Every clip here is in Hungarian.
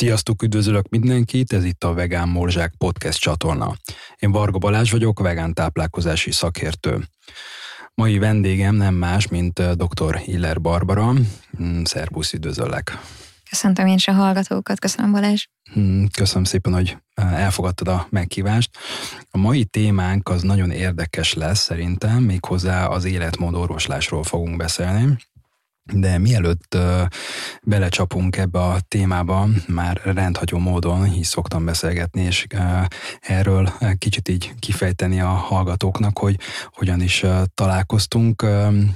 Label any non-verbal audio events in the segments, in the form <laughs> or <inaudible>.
Sziasztok, üdvözlök mindenkit, ez itt a Vegán Morzsák podcast csatorna. Én Varga Balázs vagyok, vegán táplálkozási szakértő. Mai vendégem nem más, mint dr. Hiller Barbara. Mm, szerbusz, üdvözöllek! Köszöntöm én is a hallgatókat, köszönöm Balázs. Mm, köszönöm szépen, hogy elfogadtad a meghívást. A mai témánk az nagyon érdekes lesz szerintem, méghozzá az életmód orvoslásról fogunk beszélni. De mielőtt belecsapunk ebbe a témába, már rendhagyó módon is szoktam beszélgetni, és erről kicsit így kifejteni a hallgatóknak, hogy hogyan is találkoztunk.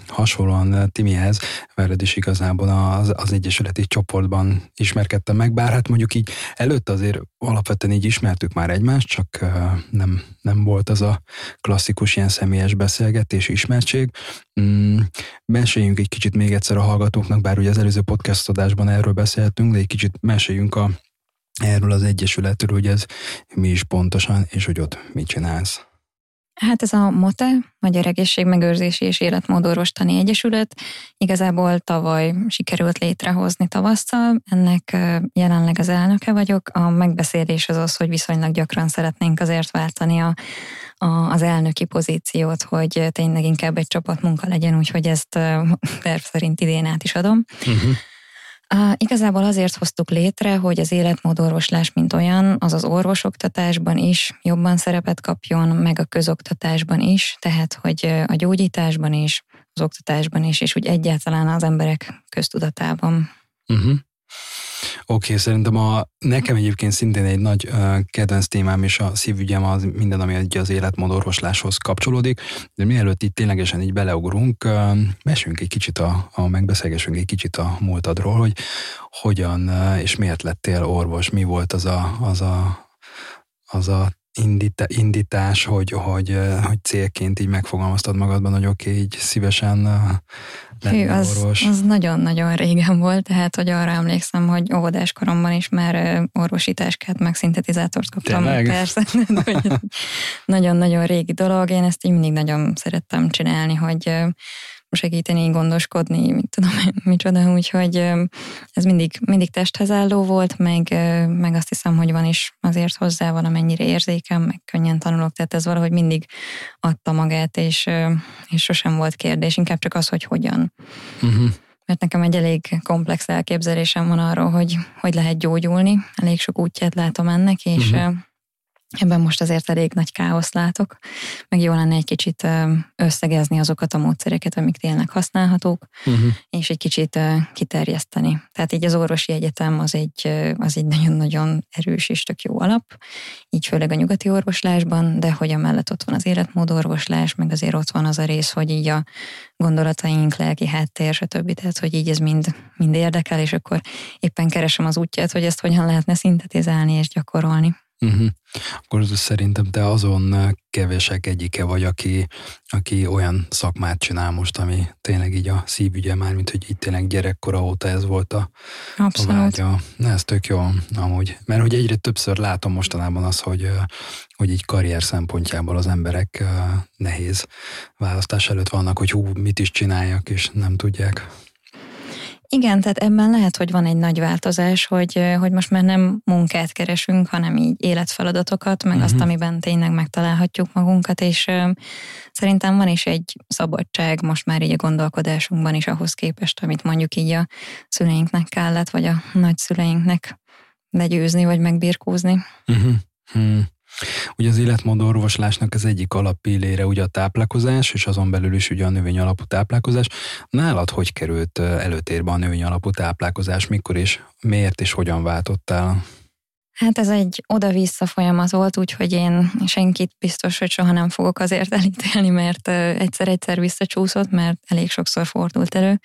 Hasonlóan Timihez, veled is igazából az, az Egyesületi csoportban ismerkedtem meg, bár hát mondjuk így előtt azért alapvetően így ismertük már egymást, csak nem, nem volt az a klasszikus ilyen személyes beszélgetés, ismertség. Mm, meséljünk egy kicsit még egyszer a hallgatóknak, bár ugye az előző podcast adásban erről beszéltünk, de egy kicsit meséljünk a, erről az egyesületről, hogy ez mi is pontosan, és hogy ott mit csinálsz. Hát ez a MOTE, Magyar Egészségmegőrzési és Életmódorvostani Egyesület igazából tavaly sikerült létrehozni tavasszal. Ennek jelenleg az elnöke vagyok. A megbeszélés az az, hogy viszonylag gyakran szeretnénk azért váltani a, a, az elnöki pozíciót, hogy tényleg inkább egy csapatmunka legyen, úgyhogy ezt terv szerint idén át is adom. Uh-huh. Uh, igazából azért hoztuk létre, hogy az életmódorvoslás, mint olyan, az az orvosoktatásban is jobban szerepet kapjon, meg a közoktatásban is, tehát hogy a gyógyításban is, az oktatásban is, és úgy egyáltalán az emberek köztudatában. Uh-huh. Oké, okay, szerintem a, nekem egyébként szintén egy nagy uh, kedvenc témám és a szívügyem az minden, ami egy az életmódorvosláshoz kapcsolódik, de mielőtt itt ténylegesen így beleugrunk, uh, mesünk egy kicsit a, a megbeszélgessünk egy kicsit a múltadról, hogy hogyan uh, és miért lettél orvos, mi volt az a, az a, az a indita, indítás, hogy, hogy, hogy célként így megfogalmaztad magadban, hogy oké, okay, így szívesen Hű, az, orvos. az nagyon-nagyon régen volt, tehát hogy arra emlékszem, hogy óvodás koromban is már orvosi táskát, meg szintetizátort kaptam. Tényleg? Persze, <laughs> nagyon-nagyon régi dolog, én ezt így mindig nagyon szerettem csinálni, hogy segíteni, gondoskodni, mit tudom <laughs> micsoda, úgyhogy ez mindig, mindig testhez álló volt, meg, meg azt hiszem, hogy van is azért hozzá valamennyire érzékem, meg könnyen tanulok, tehát ez valahogy mindig adta magát, és, és sosem volt kérdés, inkább csak az, hogy hogyan. Uh-huh mert nekem egy elég komplex elképzelésem van arról, hogy hogy lehet gyógyulni. Elég sok útját látom ennek, és uh-huh. Ebben most azért elég nagy káosz látok, meg jó lenne egy kicsit összegezni azokat a módszereket, amik tényleg használhatók, uh-huh. és egy kicsit kiterjeszteni. Tehát így az orvosi egyetem az egy, az egy nagyon-nagyon erős és tök jó alap, így főleg a nyugati orvoslásban, de hogy a mellett ott van az életmódorvoslás, meg azért ott van az a rész, hogy így a gondolataink, lelki háttér, stb. Tehát, hogy így ez mind, mind érdekel, és akkor éppen keresem az útját, hogy ezt hogyan lehetne szintetizálni és gyakorolni. Uh-huh. Akkor szerintem te azon kevesek egyike vagy, aki, aki olyan szakmát csinál most, ami tényleg így a szívügye már, mint hogy itt tényleg gyerekkora óta ez volt a, a vágya. Na, ez tök jó amúgy. Mert hogy egyre többször látom mostanában az, hogy, hogy így karrier szempontjából az emberek nehéz választás előtt vannak, hogy hú, mit is csináljak, és nem tudják. Igen, tehát ebben lehet, hogy van egy nagy változás, hogy, hogy most már nem munkát keresünk, hanem így életfeladatokat, meg uh-huh. azt, mhm. amiben tényleg megtalálhatjuk magunkat, és szerintem van is egy szabadság most már így a gondolkodásunkban is ahhoz képest, amit mondjuk így a szüleinknek kellett, vagy a nagyszüleinknek legyőzni, vagy megbirkózni. Uh-huh. Hmm. Ugye az életmód orvoslásnak az egyik alappillére ugye a táplálkozás, és azon belül is ugye a növény alapú táplálkozás. Nálad hogy került előtérbe a növény alapú táplálkozás, mikor és miért és hogyan váltottál? Hát ez egy oda-vissza folyamat volt, úgyhogy én senkit biztos, hogy soha nem fogok azért <laughs> elítélni, mert egyszer-egyszer visszacsúszott, mert elég sokszor fordult elő.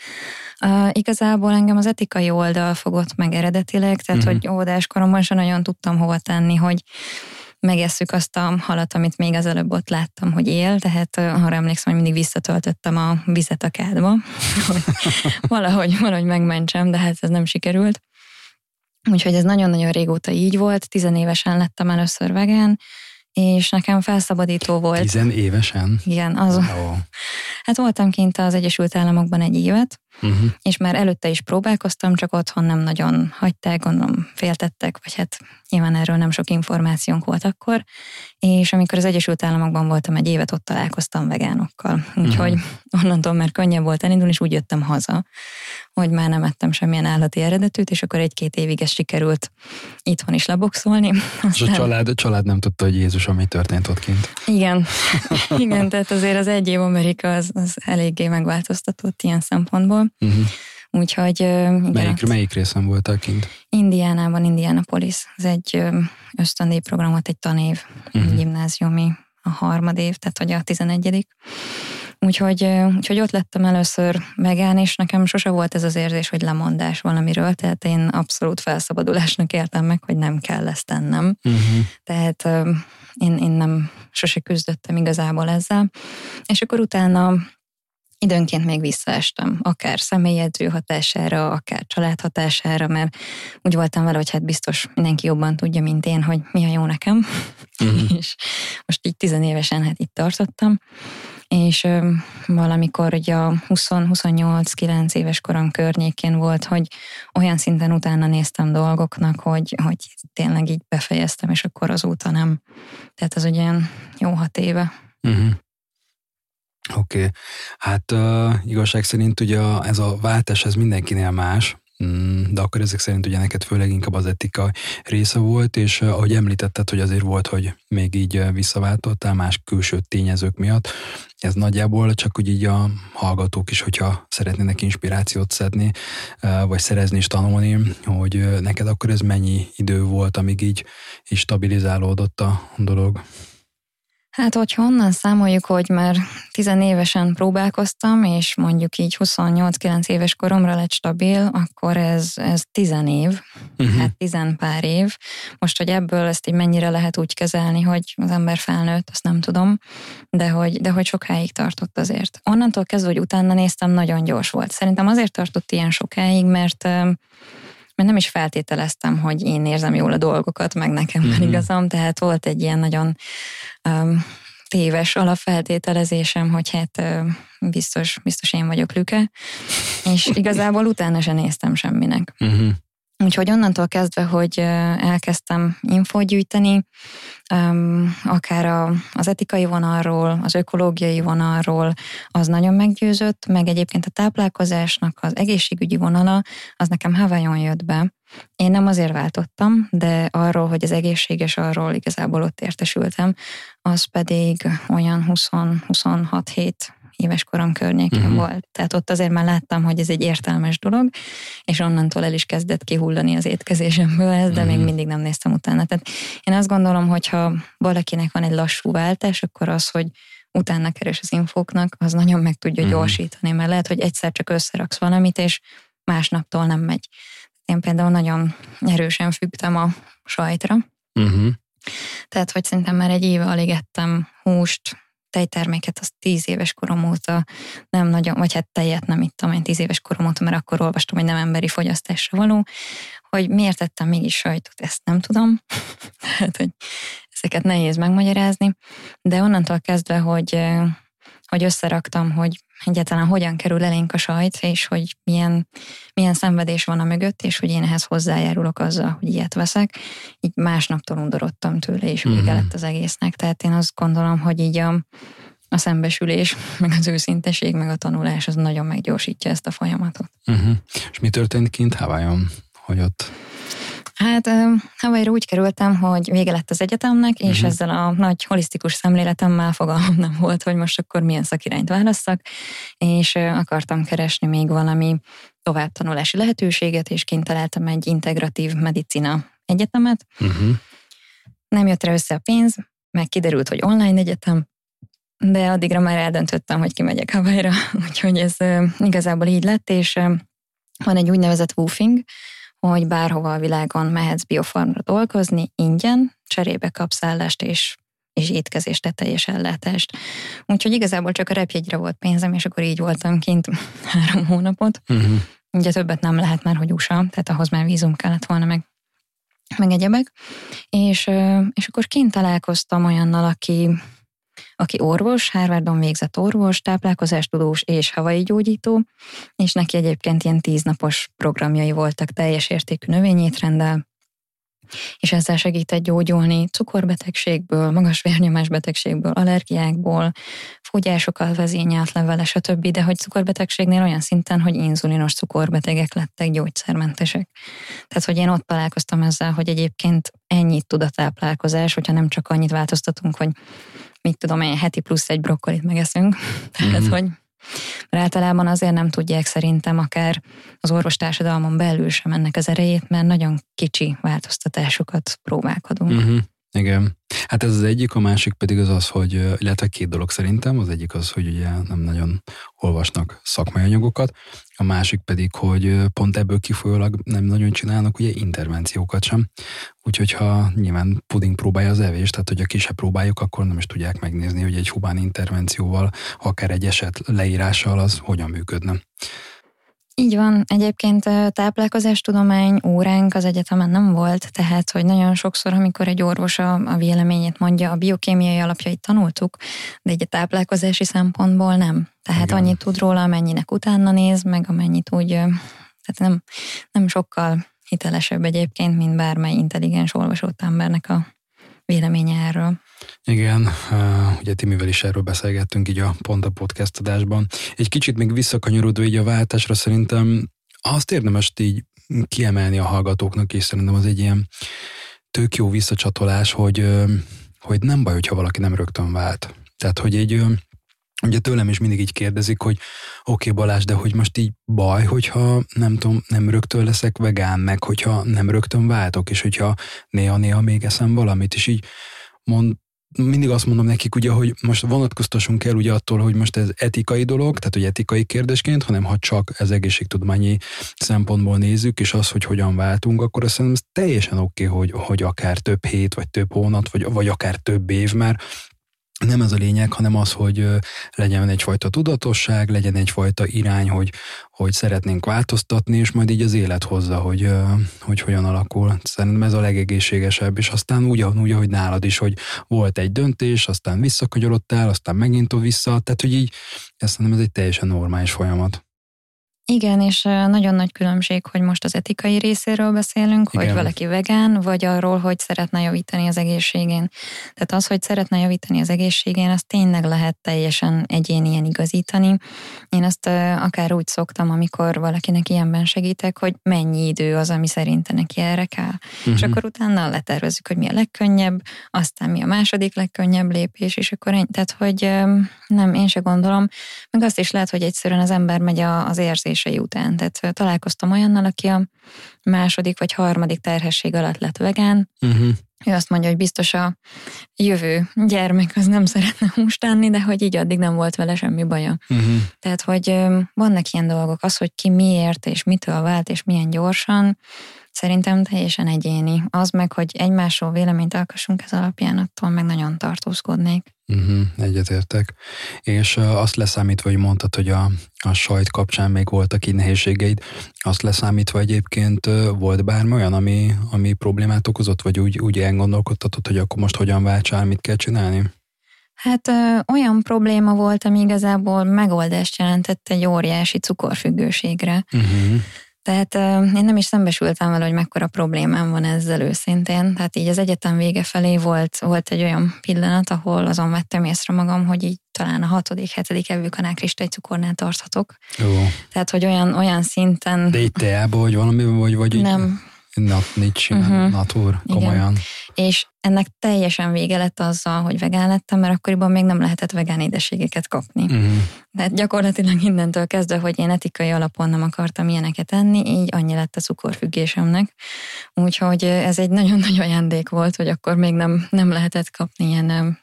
Uh, igazából engem az etikai oldal fogott meg eredetileg, tehát uh-huh. hogy óvodáskoromban sem nagyon tudtam hova tenni, hogy megesszük azt a halat, amit még az előbb ott láttam, hogy él, tehát arra emlékszem, hogy mindig visszatöltöttem a vizet a kádba, hogy <laughs> valahogy, valahogy megmentsem, de hát ez nem sikerült. Úgyhogy ez nagyon-nagyon régóta így volt, tizenévesen lettem először vegán, és nekem felszabadító volt. Tizen évesen? Igen, az. Wow. Hát voltam kint az Egyesült Államokban egy évet, uh-huh. és már előtte is próbálkoztam, csak otthon nem nagyon hagyták, gondolom féltettek, vagy hát nyilván erről nem sok információnk volt akkor, és amikor az Egyesült Államokban voltam egy évet, ott találkoztam vegánokkal, úgyhogy uh-huh. onnantól már könnyebb volt elindulni, és úgy jöttem haza, hogy már nem ettem semmilyen állati eredetűt, és akkor egy-két évig ez sikerült itthon is leboxolni. Aztán... És a család, a család nem tudta, hogy Jézus, ami történt ott kint. Igen, <laughs> igen, tehát azért az egy év Amerika az, az eléggé megváltoztatott ilyen szempontból. Uh-huh. Úgyhogy... Igen, melyik, melyik részen voltál kint? Indiánában, Indianapolis. Ez egy ösztöndíj program volt, egy tanév, uh-huh. egy gimnáziumi, a harmadév, tehát hogy a tizenegyedik. Úgyhogy, úgyhogy ott lettem először vegán, és nekem sose volt ez az érzés, hogy lemondás valamiről, tehát én abszolút felszabadulásnak éltem meg, hogy nem kell ezt tennem. Uh-huh. Tehát én, én nem sose küzdöttem igazából ezzel. És akkor utána időnként még visszaestem, akár személyedző hatására, akár család hatására, mert úgy voltam vele, hogy hát biztos mindenki jobban tudja, mint én, hogy mi a jó nekem. Uh-huh. <laughs> és most így tizenévesen hát itt tartottam és ö, valamikor ugye a 20-28-9 éves korom környékén volt, hogy olyan szinten utána néztem dolgoknak, hogy, hogy tényleg így befejeztem, és akkor azóta nem. Tehát az ugye jó hat éve. Uh-huh. Oké, okay. hát uh, igazság szerint ugye ez a váltás ez mindenkinél más, Mm, de akkor ezek szerint ugye neked főleg inkább az etika része volt, és ahogy említetted, hogy azért volt, hogy még így visszaváltottál más külső tényezők miatt, ez nagyjából csak úgy így a hallgatók is, hogyha szeretnének inspirációt szedni, vagy szerezni és tanulni, hogy neked akkor ez mennyi idő volt, amíg így, így stabilizálódott a dolog? Hát, hogyha onnan számoljuk, hogy már tizenévesen próbálkoztam, és mondjuk így 28-9 éves koromra lett stabil, akkor ez, ez tizen év, uh-huh. hát tizen pár év. Most, hogy ebből ezt így mennyire lehet úgy kezelni, hogy az ember felnőtt, azt nem tudom, de hogy, de hogy sokáig tartott azért. Onnantól kezdve, hogy utána néztem, nagyon gyors volt. Szerintem azért tartott ilyen sokáig, mert mert nem is feltételeztem, hogy én érzem jól a dolgokat, meg nekem van mm-hmm. igazam, tehát volt egy ilyen nagyon um, téves alapfeltételezésem, hogy hát biztos, biztos én vagyok Lüke, és igazából utána se néztem semminek. Mm-hmm. Úgyhogy onnantól kezdve, hogy elkezdtem infót gyűjteni, akár az etikai vonalról, az ökológiai vonalról, az nagyon meggyőzött, meg egyébként a táplálkozásnak az egészségügyi vonala, az nekem Havajon jött be. Én nem azért váltottam, de arról, hogy az egészséges, arról igazából ott értesültem, az pedig olyan 20-26 hét éves korom környékén uh-huh. volt. Tehát ott azért már láttam, hogy ez egy értelmes dolog, és onnantól el is kezdett kihullani az étkezésemből ez, de uh-huh. még mhm. mindig nem néztem utána. Tehát én azt gondolom, hogy ha valakinek van egy lassú váltás, akkor az, hogy utána keres az infóknak, az nagyon meg tudja uh-huh. gyorsítani, mert lehet, hogy egyszer csak összeraksz valamit, és másnaptól nem megy. Én például nagyon erősen függtem a sajtra, uh-huh. tehát, hogy szerintem már egy éve alig ettem húst, tejterméket, az tíz éves korom óta nem nagyon, vagy hát tejet nem ittam én tíz éves korom óta, mert akkor olvastam, hogy nem emberi fogyasztásra való, hogy miért tettem mégis sajtot, ezt nem tudom. Tehát, <laughs> hogy ezeket nehéz megmagyarázni, de onnantól kezdve, hogy, hogy összeraktam, hogy egyáltalán hogyan kerül elénk a sajt, és hogy milyen, milyen szenvedés van a mögött, és hogy én ehhez hozzájárulok azzal, hogy ilyet veszek. Így másnaptól undorodtam tőle, és vége uh-huh. lett az egésznek. Tehát én azt gondolom, hogy így a, a szembesülés, <laughs> meg az őszinteség, meg a tanulás, az nagyon meggyorsítja ezt a folyamatot. Uh-huh. És mi történt kint Hawaiion, hogy ott Hát Hawaii úgy kerültem, hogy vége lett az egyetemnek, és uh-huh. ezzel a nagy holisztikus szemléletemmel fogalmam nem volt, hogy most akkor milyen szakirányt válasszak, és akartam keresni még valami továbbtanulási lehetőséget, és kint találtam egy integratív medicina egyetemet. Uh-huh. Nem jött rá össze a pénz, meg kiderült, hogy online egyetem, de addigra már eldöntöttem, hogy kimegyek Hawaii-ra, <laughs> úgyhogy ez igazából így lett, és van egy úgynevezett woofing, hogy bárhova a világon mehetsz biofarmra dolgozni, ingyen, cserébe kapsz állást és, és étkezést, tehát teljes ellátást. Úgyhogy igazából csak a repjegyre volt pénzem, és akkor így voltam kint <laughs> három hónapot. Uh-huh. Ugye többet nem lehet már, hogy USA, tehát ahhoz már vízum kellett volna, meg, meg egyebek. És, és akkor kint találkoztam olyannal, aki, aki orvos, Harvardon végzett orvos, táplálkozástudós és havai gyógyító, és neki egyébként ilyen tíznapos programjai voltak teljes értékű növényétrenddel, és ezzel segített gyógyulni cukorbetegségből, magas vérnyomásbetegségből, allergiákból, fogyásokkal vezényelt levele, stb., de hogy cukorbetegségnél olyan szinten, hogy inzulinos cukorbetegek lettek gyógyszermentesek. Tehát, hogy én ott találkoztam ezzel, hogy egyébként ennyit tud a táplálkozás, hogyha nem csak annyit változtatunk, hogy mit tudom én, heti plusz egy brokkolit megeszünk. <laughs> Tehát, mm-hmm. hogy mert általában azért nem tudják szerintem akár az orvostársadalmon belül sem ennek az erejét, mert nagyon kicsi változtatásokat próbálkodunk. Uh-huh. Igen. Hát ez az egyik, a másik pedig az az, hogy, illetve két dolog szerintem, az egyik az, hogy ugye nem nagyon olvasnak szakmai anyagokat, a másik pedig, hogy pont ebből kifolyólag nem nagyon csinálnak ugye intervenciókat sem. Úgyhogy ha nyilván puding próbálja az evést, tehát hogy a kisebb próbáljuk, akkor nem is tudják megnézni, hogy egy hubán intervencióval, akár egy eset leírással az hogyan működne. Így van. Egyébként táplálkozástudomány óránk az egyetemen nem volt, tehát hogy nagyon sokszor, amikor egy orvos a, a véleményét mondja, a biokémiai alapjait tanultuk, de egy táplálkozási szempontból nem. Tehát Igen. annyit tud róla, amennyinek utána néz, meg amennyit úgy, tehát nem, nem sokkal hitelesebb egyébként, mint bármely intelligens olvasott embernek a véleménye erről. Igen, ugye Timivel is erről beszélgettünk így a pont a podcast adásban. Egy kicsit még visszakanyarodva így a váltásra szerintem azt érdemes így kiemelni a hallgatóknak, és szerintem az egy ilyen tök jó visszacsatolás, hogy, hogy nem baj, hogyha valaki nem rögtön vált. Tehát, hogy egy, ugye tőlem is mindig így kérdezik, hogy oké okay, Balázs, de hogy most így baj, hogyha nem tudom, nem rögtön leszek vegán, meg hogyha nem rögtön váltok, és hogyha néha-néha még eszem valamit, és így mond, mindig azt mondom nekik, ugye, hogy most vonatkoztassunk el ugye attól, hogy most ez etikai dolog, tehát hogy etikai kérdésként, hanem ha csak ez egészségtudományi szempontból nézzük, és az, hogy hogyan váltunk, akkor azt szerintem ez teljesen oké, okay, hogy, hogy akár több hét, vagy több hónap, vagy, vagy akár több év, mert nem ez a lényeg, hanem az, hogy legyen egyfajta tudatosság, legyen egyfajta irány, hogy, hogy szeretnénk változtatni, és majd így az élet hozza, hogy, hogy hogyan alakul. Szerintem ez a legegészségesebb, és aztán úgy, úgy, ahogy nálad is, hogy volt egy döntés, aztán visszakagyarodtál, aztán megint vissza, tehát hogy így, ezt szerintem ez egy teljesen normális folyamat. Igen, és nagyon nagy különbség, hogy most az etikai részéről beszélünk, Igen. hogy valaki vegán, vagy arról, hogy szeretne javítani az egészségén. Tehát az, hogy szeretne javítani az egészségén, az tényleg lehet teljesen egyénien igazítani. Én ezt akár úgy szoktam, amikor valakinek ilyenben segítek, hogy mennyi idő az, ami szerinte neki erre kell. Uh-huh. És akkor utána letervezzük, hogy mi a legkönnyebb, aztán mi a második legkönnyebb lépés, és akkor ennyi. Tehát, hogy nem, én se gondolom. Meg azt is lehet, hogy egyszerűen az ember megy az érzés terhességei után. Tehát találkoztam olyannal, aki a második vagy harmadik terhesség alatt lett vegán, uh-huh. Ő azt mondja, hogy biztos a jövő gyermek az nem szeretne húst enni, de hogy így addig nem volt vele semmi baja. Uh-huh. Tehát, hogy vannak ilyen dolgok, az, hogy ki miért és mitől vált és milyen gyorsan, szerintem teljesen egyéni. Az meg, hogy egymásról véleményt alkassunk ez alapján, attól meg nagyon tartózkodnék. Uh-huh, egyetértek. És uh, azt leszámítva, hogy mondtad, hogy a, a sajt kapcsán még voltak így nehézségeid, azt leszámítva egyébként uh, volt bármi olyan, ami, ami problémát okozott, vagy úgy, úgy elgondolkodtatod, hogy akkor most hogyan váltsál, mit kell csinálni? Hát ö, olyan probléma volt, ami igazából megoldást jelentett egy óriási cukorfüggőségre. Uh-huh. Tehát én nem is szembesültem vele, hogy mekkora problémám van ezzel őszintén. Tehát így az egyetem vége felé volt, volt egy olyan pillanat, ahol azon vettem észre magam, hogy így talán a hatodik, hetedik evő egy cukornál tarthatok. Jó. Tehát, hogy olyan, olyan szinten... De itt teába, vagy valami, vagy, vagy Nem, Nat, nincs uh-huh. Mhm. natúr, komolyan. Igen. És ennek teljesen vége lett azzal, hogy vegán lettem, mert akkoriban még nem lehetett vegán édességeket kapni. Uh-huh. Tehát gyakorlatilag innentől kezdve, hogy én etikai alapon nem akartam ilyeneket enni, így annyi lett a cukorfüggésemnek. Úgyhogy ez egy nagyon nagy ajándék volt, hogy akkor még nem, nem lehetett kapni ilyen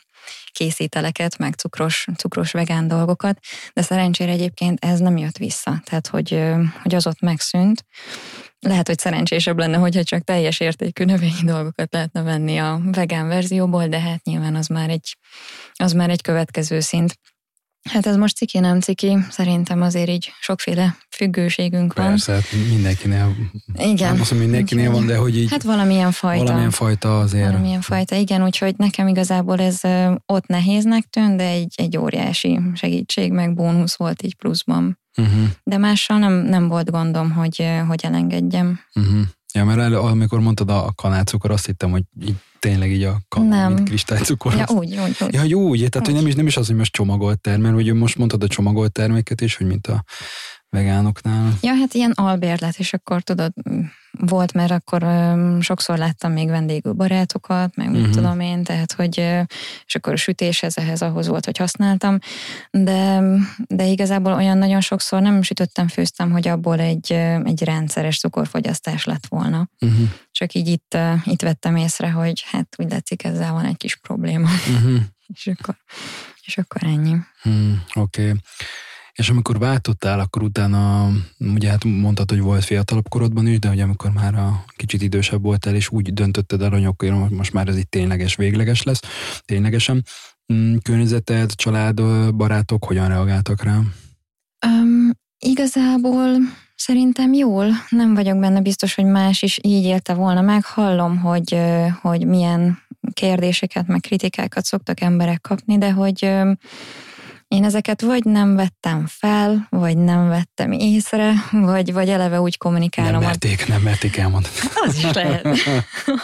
készíteleket, meg cukros, cukros vegán dolgokat, de szerencsére egyébként ez nem jött vissza, tehát hogy, hogy az ott megszűnt, lehet, hogy szerencsésebb lenne, hogyha csak teljes értékű növényi dolgokat lehetne venni a vegán verzióból, de hát nyilván az már egy, az már egy következő szint. Hát ez most ciki, nem ciki. Szerintem azért így sokféle függőségünk van. Persze, hát mindenkinél. Igen. Nem azt mondom, mindenkinél van, de hogy így. Hát valamilyen fajta. Valamilyen fajta azért. Valamilyen fajta, igen. Úgyhogy nekem igazából ez ott nehéznek tűnt, de egy, egy óriási segítség, meg bónusz volt így pluszban. Uh-huh. De mással nem, nem volt gondom, hogy, hogy elengedjem. Uh-huh. Ja, mert el, amikor mondtad a kanácukor, azt hittem, hogy így tényleg így a kanál, mint kristálycukor. Ja, úgy, úgy, úgy. Ja, jó, úgy, tehát úgy. Hogy nem, is, nem is az, hogy most csomagolt termék, hogy most mondtad a csomagolt terméket is, hogy mint a vegánoknál. Ja, hát ilyen albérlet, és akkor tudod, volt, mert akkor um, sokszor láttam még vendégül barátokat, meg mit uh-huh. tudom én, tehát hogy, és akkor a sütéshez, ehhez ahhoz volt, hogy használtam, de, de igazából olyan nagyon sokszor nem sütöttem, főztem, hogy abból egy, egy rendszeres cukorfogyasztás lett volna. Uh-huh. Csak így itt, itt vettem észre, hogy hát úgy látszik, ezzel van egy kis probléma. Uh-huh. <laughs> és, akkor, és akkor ennyi. Hmm, Oké. Okay. És amikor váltottál, akkor utána, ugye hát mondtad, hogy volt fiatalabb korodban is, de ugye amikor már a kicsit idősebb voltál, és úgy döntötted el, hogy most már ez itt tényleges, végleges lesz, ténylegesen. Mm, környezeted, család, barátok hogyan reagáltak rá? Um, igazából Szerintem jól, nem vagyok benne biztos, hogy más is így élte volna meg. Hallom, hogy, hogy milyen kérdéseket, meg kritikákat szoktak emberek kapni, de hogy én ezeket vagy nem vettem fel, vagy nem vettem észre, vagy, vagy eleve úgy kommunikálom. Nem merték, nem merték elmondani. <laughs> Az is lehet.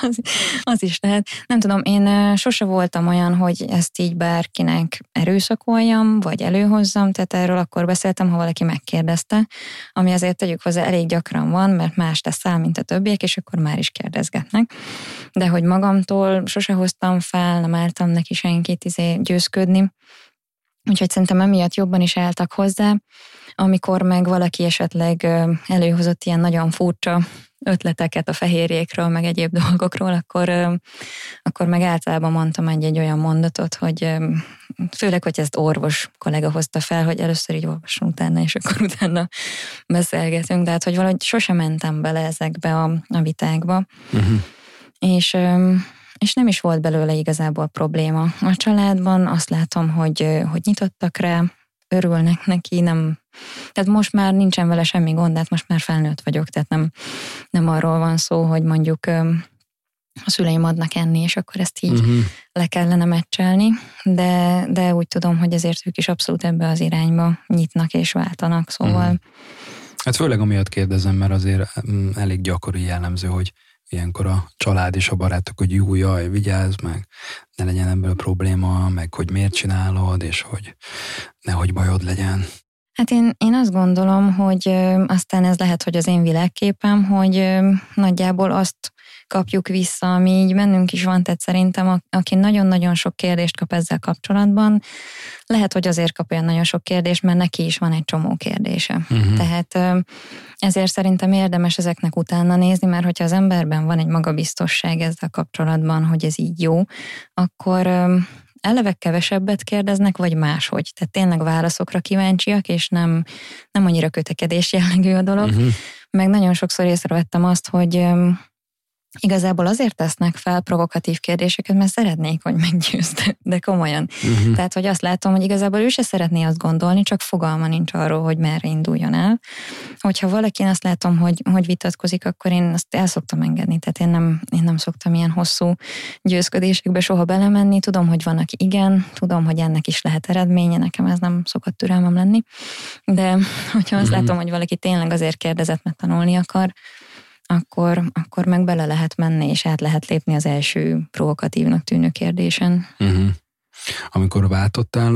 Az, az is lehet. Nem tudom, én sose voltam olyan, hogy ezt így bárkinek erőszakoljam, vagy előhozzam, tehát erről akkor beszéltem, ha valaki megkérdezte, ami azért tegyük hozzá elég gyakran van, mert más teszel, mint a többiek, és akkor már is kérdezgetnek. De hogy magamtól sose hoztam fel, nem álltam neki senkit izé győzködni, Úgyhogy szerintem emiatt jobban is álltak hozzá, amikor meg valaki esetleg előhozott ilyen nagyon furcsa ötleteket a fehérjékről, meg egyéb <laughs> dolgokról, akkor, akkor meg általában mondtam egy-egy olyan mondatot, hogy főleg, hogy ezt orvos kollega hozta fel, hogy először így olvasom utána, és akkor <laughs> utána beszélgetünk, de hát, hogy valahogy sosem mentem bele ezekbe a, a vitákba. Uh-huh. És és nem is volt belőle igazából probléma. A családban azt látom, hogy, hogy nyitottak rá, örülnek neki, nem, tehát most már nincsen vele semmi gond, hát most már felnőtt vagyok, tehát nem, nem arról van szó, hogy mondjuk a szüleim adnak enni, és akkor ezt így uh-huh. le kellene meccselni, de, de úgy tudom, hogy ezért ők is abszolút ebbe az irányba nyitnak és váltanak, szóval... Uh-huh. Hát főleg amiatt kérdezem, mert azért mm, elég gyakori jellemző, hogy ilyenkor a család és a barátok, hogy jó, jaj, vigyázz meg, ne legyen ebből probléma, meg hogy miért csinálod, és hogy nehogy bajod legyen. Hát én, én azt gondolom, hogy aztán ez lehet, hogy az én világképem, hogy nagyjából azt kapjuk vissza, ami így bennünk is van, tehát szerintem aki nagyon-nagyon sok kérdést kap ezzel kapcsolatban, lehet, hogy azért kap olyan nagyon sok kérdést, mert neki is van egy csomó kérdése. Uh-huh. Tehát ezért szerintem érdemes ezeknek utána nézni, mert hogyha az emberben van egy magabiztosság ezzel kapcsolatban, hogy ez így jó, akkor eleve kevesebbet kérdeznek, vagy máshogy. Tehát tényleg válaszokra kíváncsiak, és nem, nem annyira kötekedés jellegű a dolog. Uh-huh. Meg nagyon sokszor észrevettem azt, hogy Igazából azért tesznek fel provokatív kérdéseket, mert szeretnék, hogy meggyőzd, de komolyan. Uh-huh. Tehát, hogy azt látom, hogy igazából ő se szeretné azt gondolni, csak fogalma nincs arról, hogy merre induljon el. Hogyha valaki azt látom, hogy, hogy vitatkozik, akkor én azt el szoktam engedni. Tehát én nem, én nem szoktam ilyen hosszú győzködésekbe soha belemenni. Tudom, hogy van, aki igen, tudom, hogy ennek is lehet eredménye, nekem ez nem szokott türelmem lenni. De hogyha azt uh-huh. látom, hogy valaki tényleg azért kérdezett, mert tanulni akar, akkor, akkor meg bele lehet menni, és át lehet lépni az első provokatívnak tűnő kérdésen. Uh-huh. Amikor váltottál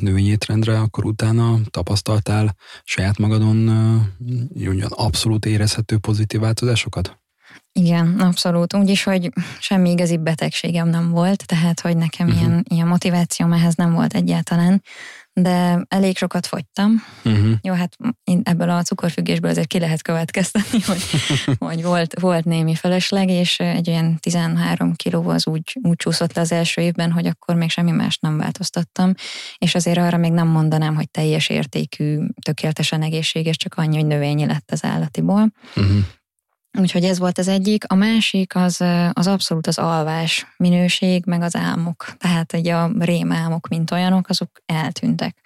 női étrendre, akkor utána tapasztaltál saját magadon ugyan abszolút érezhető pozitív változásokat? Igen, abszolút. Úgyis, hogy semmi igazi betegségem nem volt, tehát, hogy nekem uh-huh. ilyen, ilyen motivációm ehhez nem volt egyáltalán de elég sokat fogytam. Uh-huh. Jó, hát ebből a cukorfüggésből azért ki lehet következtetni, hogy, <laughs> hogy volt, volt némi felesleg, és egy olyan 13 kiló az úgy, úgy csúszott le az első évben, hogy akkor még semmi más nem változtattam, és azért arra még nem mondanám, hogy teljes értékű, tökéletesen egészséges, csak annyi, hogy növényi lett az állatiból. Uh-huh. Úgyhogy ez volt az egyik. A másik az, az abszolút az alvás minőség, meg az álmok. Tehát egy a rémálmok, mint olyanok, azok eltűntek.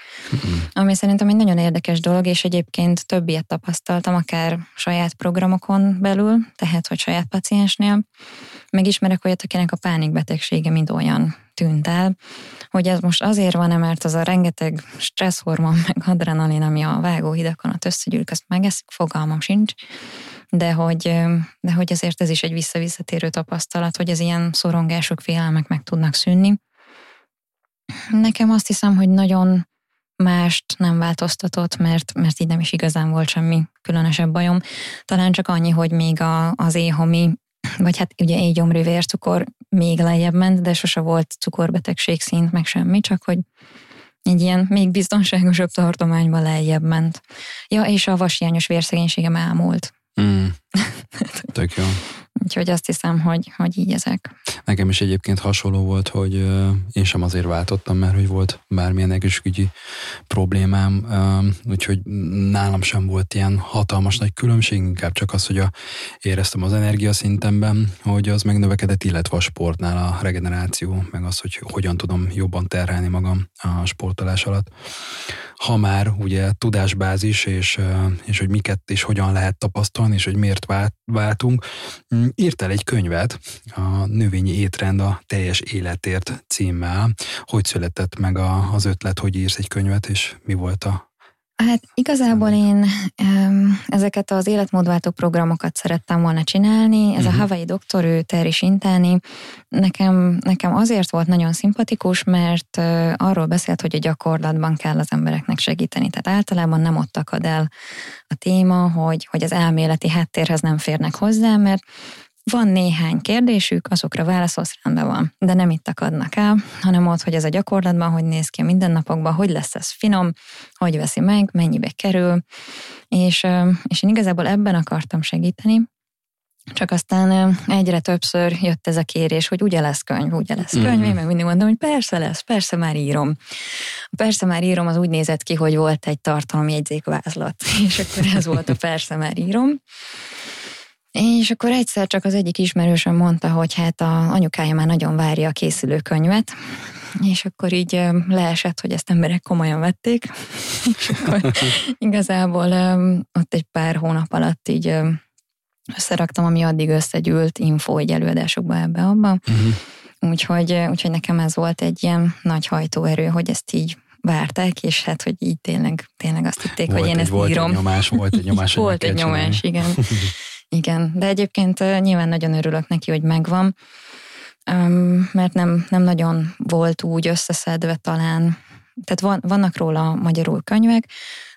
Ami szerintem egy nagyon érdekes dolog, és egyébként több ilyet tapasztaltam, akár saját programokon belül, tehát hogy saját paciensnél. Megismerek olyat, akinek a pánikbetegsége mind olyan tűnt el, hogy ez most azért van-e, mert az a rengeteg stresszhormon, meg adrenalin, ami a vágóhidakon ott összegyűlik, azt megeszik, fogalmam sincs de hogy, de hogy ezért ez is egy visszavisszatérő tapasztalat, hogy az ilyen szorongások, félelmek meg tudnak szűnni. Nekem azt hiszem, hogy nagyon mást nem változtatott, mert, mert így nem is igazán volt semmi különösebb bajom. Talán csak annyi, hogy még a, az éhomi, vagy hát ugye éjgyomri vércukor még lejjebb ment, de sose volt cukorbetegség szint, meg semmi, csak hogy egy ilyen még biztonságosabb tartományba lejjebb ment. Ja, és a vashiányos vérszegénységem elmúlt. Mm. <laughs> Tök jó. Úgyhogy azt hiszem, hogy, hogy így ezek. Nekem is egyébként hasonló volt, hogy én sem azért váltottam, mert hogy volt bármilyen egészségügyi problémám, úgyhogy nálam sem volt ilyen hatalmas nagy különbség, inkább csak az, hogy a, éreztem az energiaszintemben, hogy az megnövekedett, illetve a sportnál a regeneráció, meg az, hogy hogyan tudom jobban terhelni magam a sportolás alatt ha már ugye tudásbázis, és, és hogy miket és hogyan lehet tapasztalni, és hogy miért vált, váltunk, mm, írtál egy könyvet, a Növényi étrend a teljes életért címmel. Hogy született meg a, az ötlet, hogy írsz egy könyvet, és mi volt a Hát igazából én ezeket az életmódváltó programokat szerettem volna csinálni. Ez uh-huh. a mhm. Hawaii doktor, ő Terry Sintani. Nekem, nekem azért volt nagyon szimpatikus, mert arról beszélt, hogy a gyakorlatban kell az embereknek segíteni. Tehát általában nem ott akad el a téma, hogy, hogy az elméleti háttérhez nem férnek hozzá, mert van néhány kérdésük, azokra válaszolsz, rendben van, de nem itt akadnak el, hanem ott, hogy ez a gyakorlatban, hogy néz ki a mindennapokban, hogy lesz ez finom, hogy veszi meg, mennyibe kerül, és, és én igazából ebben akartam segíteni, csak aztán egyre többször jött ez a kérés, hogy ugye lesz könyv, ugye lesz könyv, mm-hmm. én meg mindig mondom, hogy persze lesz, persze már írom. Persze már írom, az úgy nézett ki, hogy volt egy tartalomjegyzékvázlat, <laughs> és akkor ez volt a persze már írom. És akkor egyszer csak az egyik ismerősöm mondta, hogy hát a anyukája már nagyon várja a készülőkönyvet, és akkor így leesett, hogy ezt emberek komolyan vették, <laughs> és akkor igazából ott egy pár hónap alatt így összeraktam, ami addig összegyűlt info egy előadásokba ebbe-abba. Uh-huh. Úgyhogy, úgyhogy nekem ez volt egy ilyen nagy hajtóerő, hogy ezt így várták, és hát, hogy így tényleg, tényleg azt hitték, volt hogy én egy, ezt volt írom. Egy nyomás, volt egy nyomás, <laughs> Volt egy nyomás, igen. <laughs> Igen, de egyébként nyilván nagyon örülök neki, hogy megvan, mert nem, nem nagyon volt úgy összeszedve talán, tehát van, vannak róla magyarul könyvek,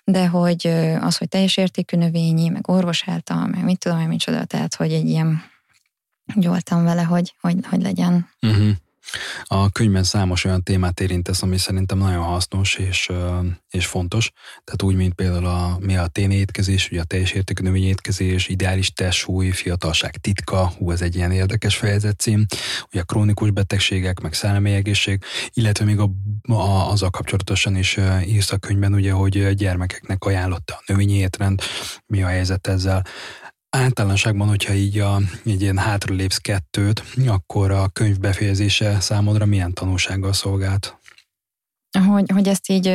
de hogy az, hogy teljes értékű növényi, meg orvos által, meg mit tudom én micsoda, tehát hogy egy ilyen, úgy voltam vele, hogy, hogy, hogy legyen. Uh-huh. A könyvben számos olyan témát érintesz, ami szerintem nagyon hasznos és, és fontos. Tehát úgy, mint például a, mi a téni étkezés, ugye a teljes értékű növényi étkezés, ideális testsúly, fiatalság titka, hú, ez egy ilyen érdekes fejezet ugye a krónikus betegségek, meg szellemi egészség, illetve még a, a, azzal kapcsolatosan is írsz a könyvben, ugye, hogy gyermekeknek ajánlotta a növényi étrend, mi a helyzet ezzel. Általánosságban, hogyha így a, egy ilyen hátralépsz kettőt, akkor a könyv befejezése számodra milyen tanulsággal szolgált? Hogy, hogy ezt így...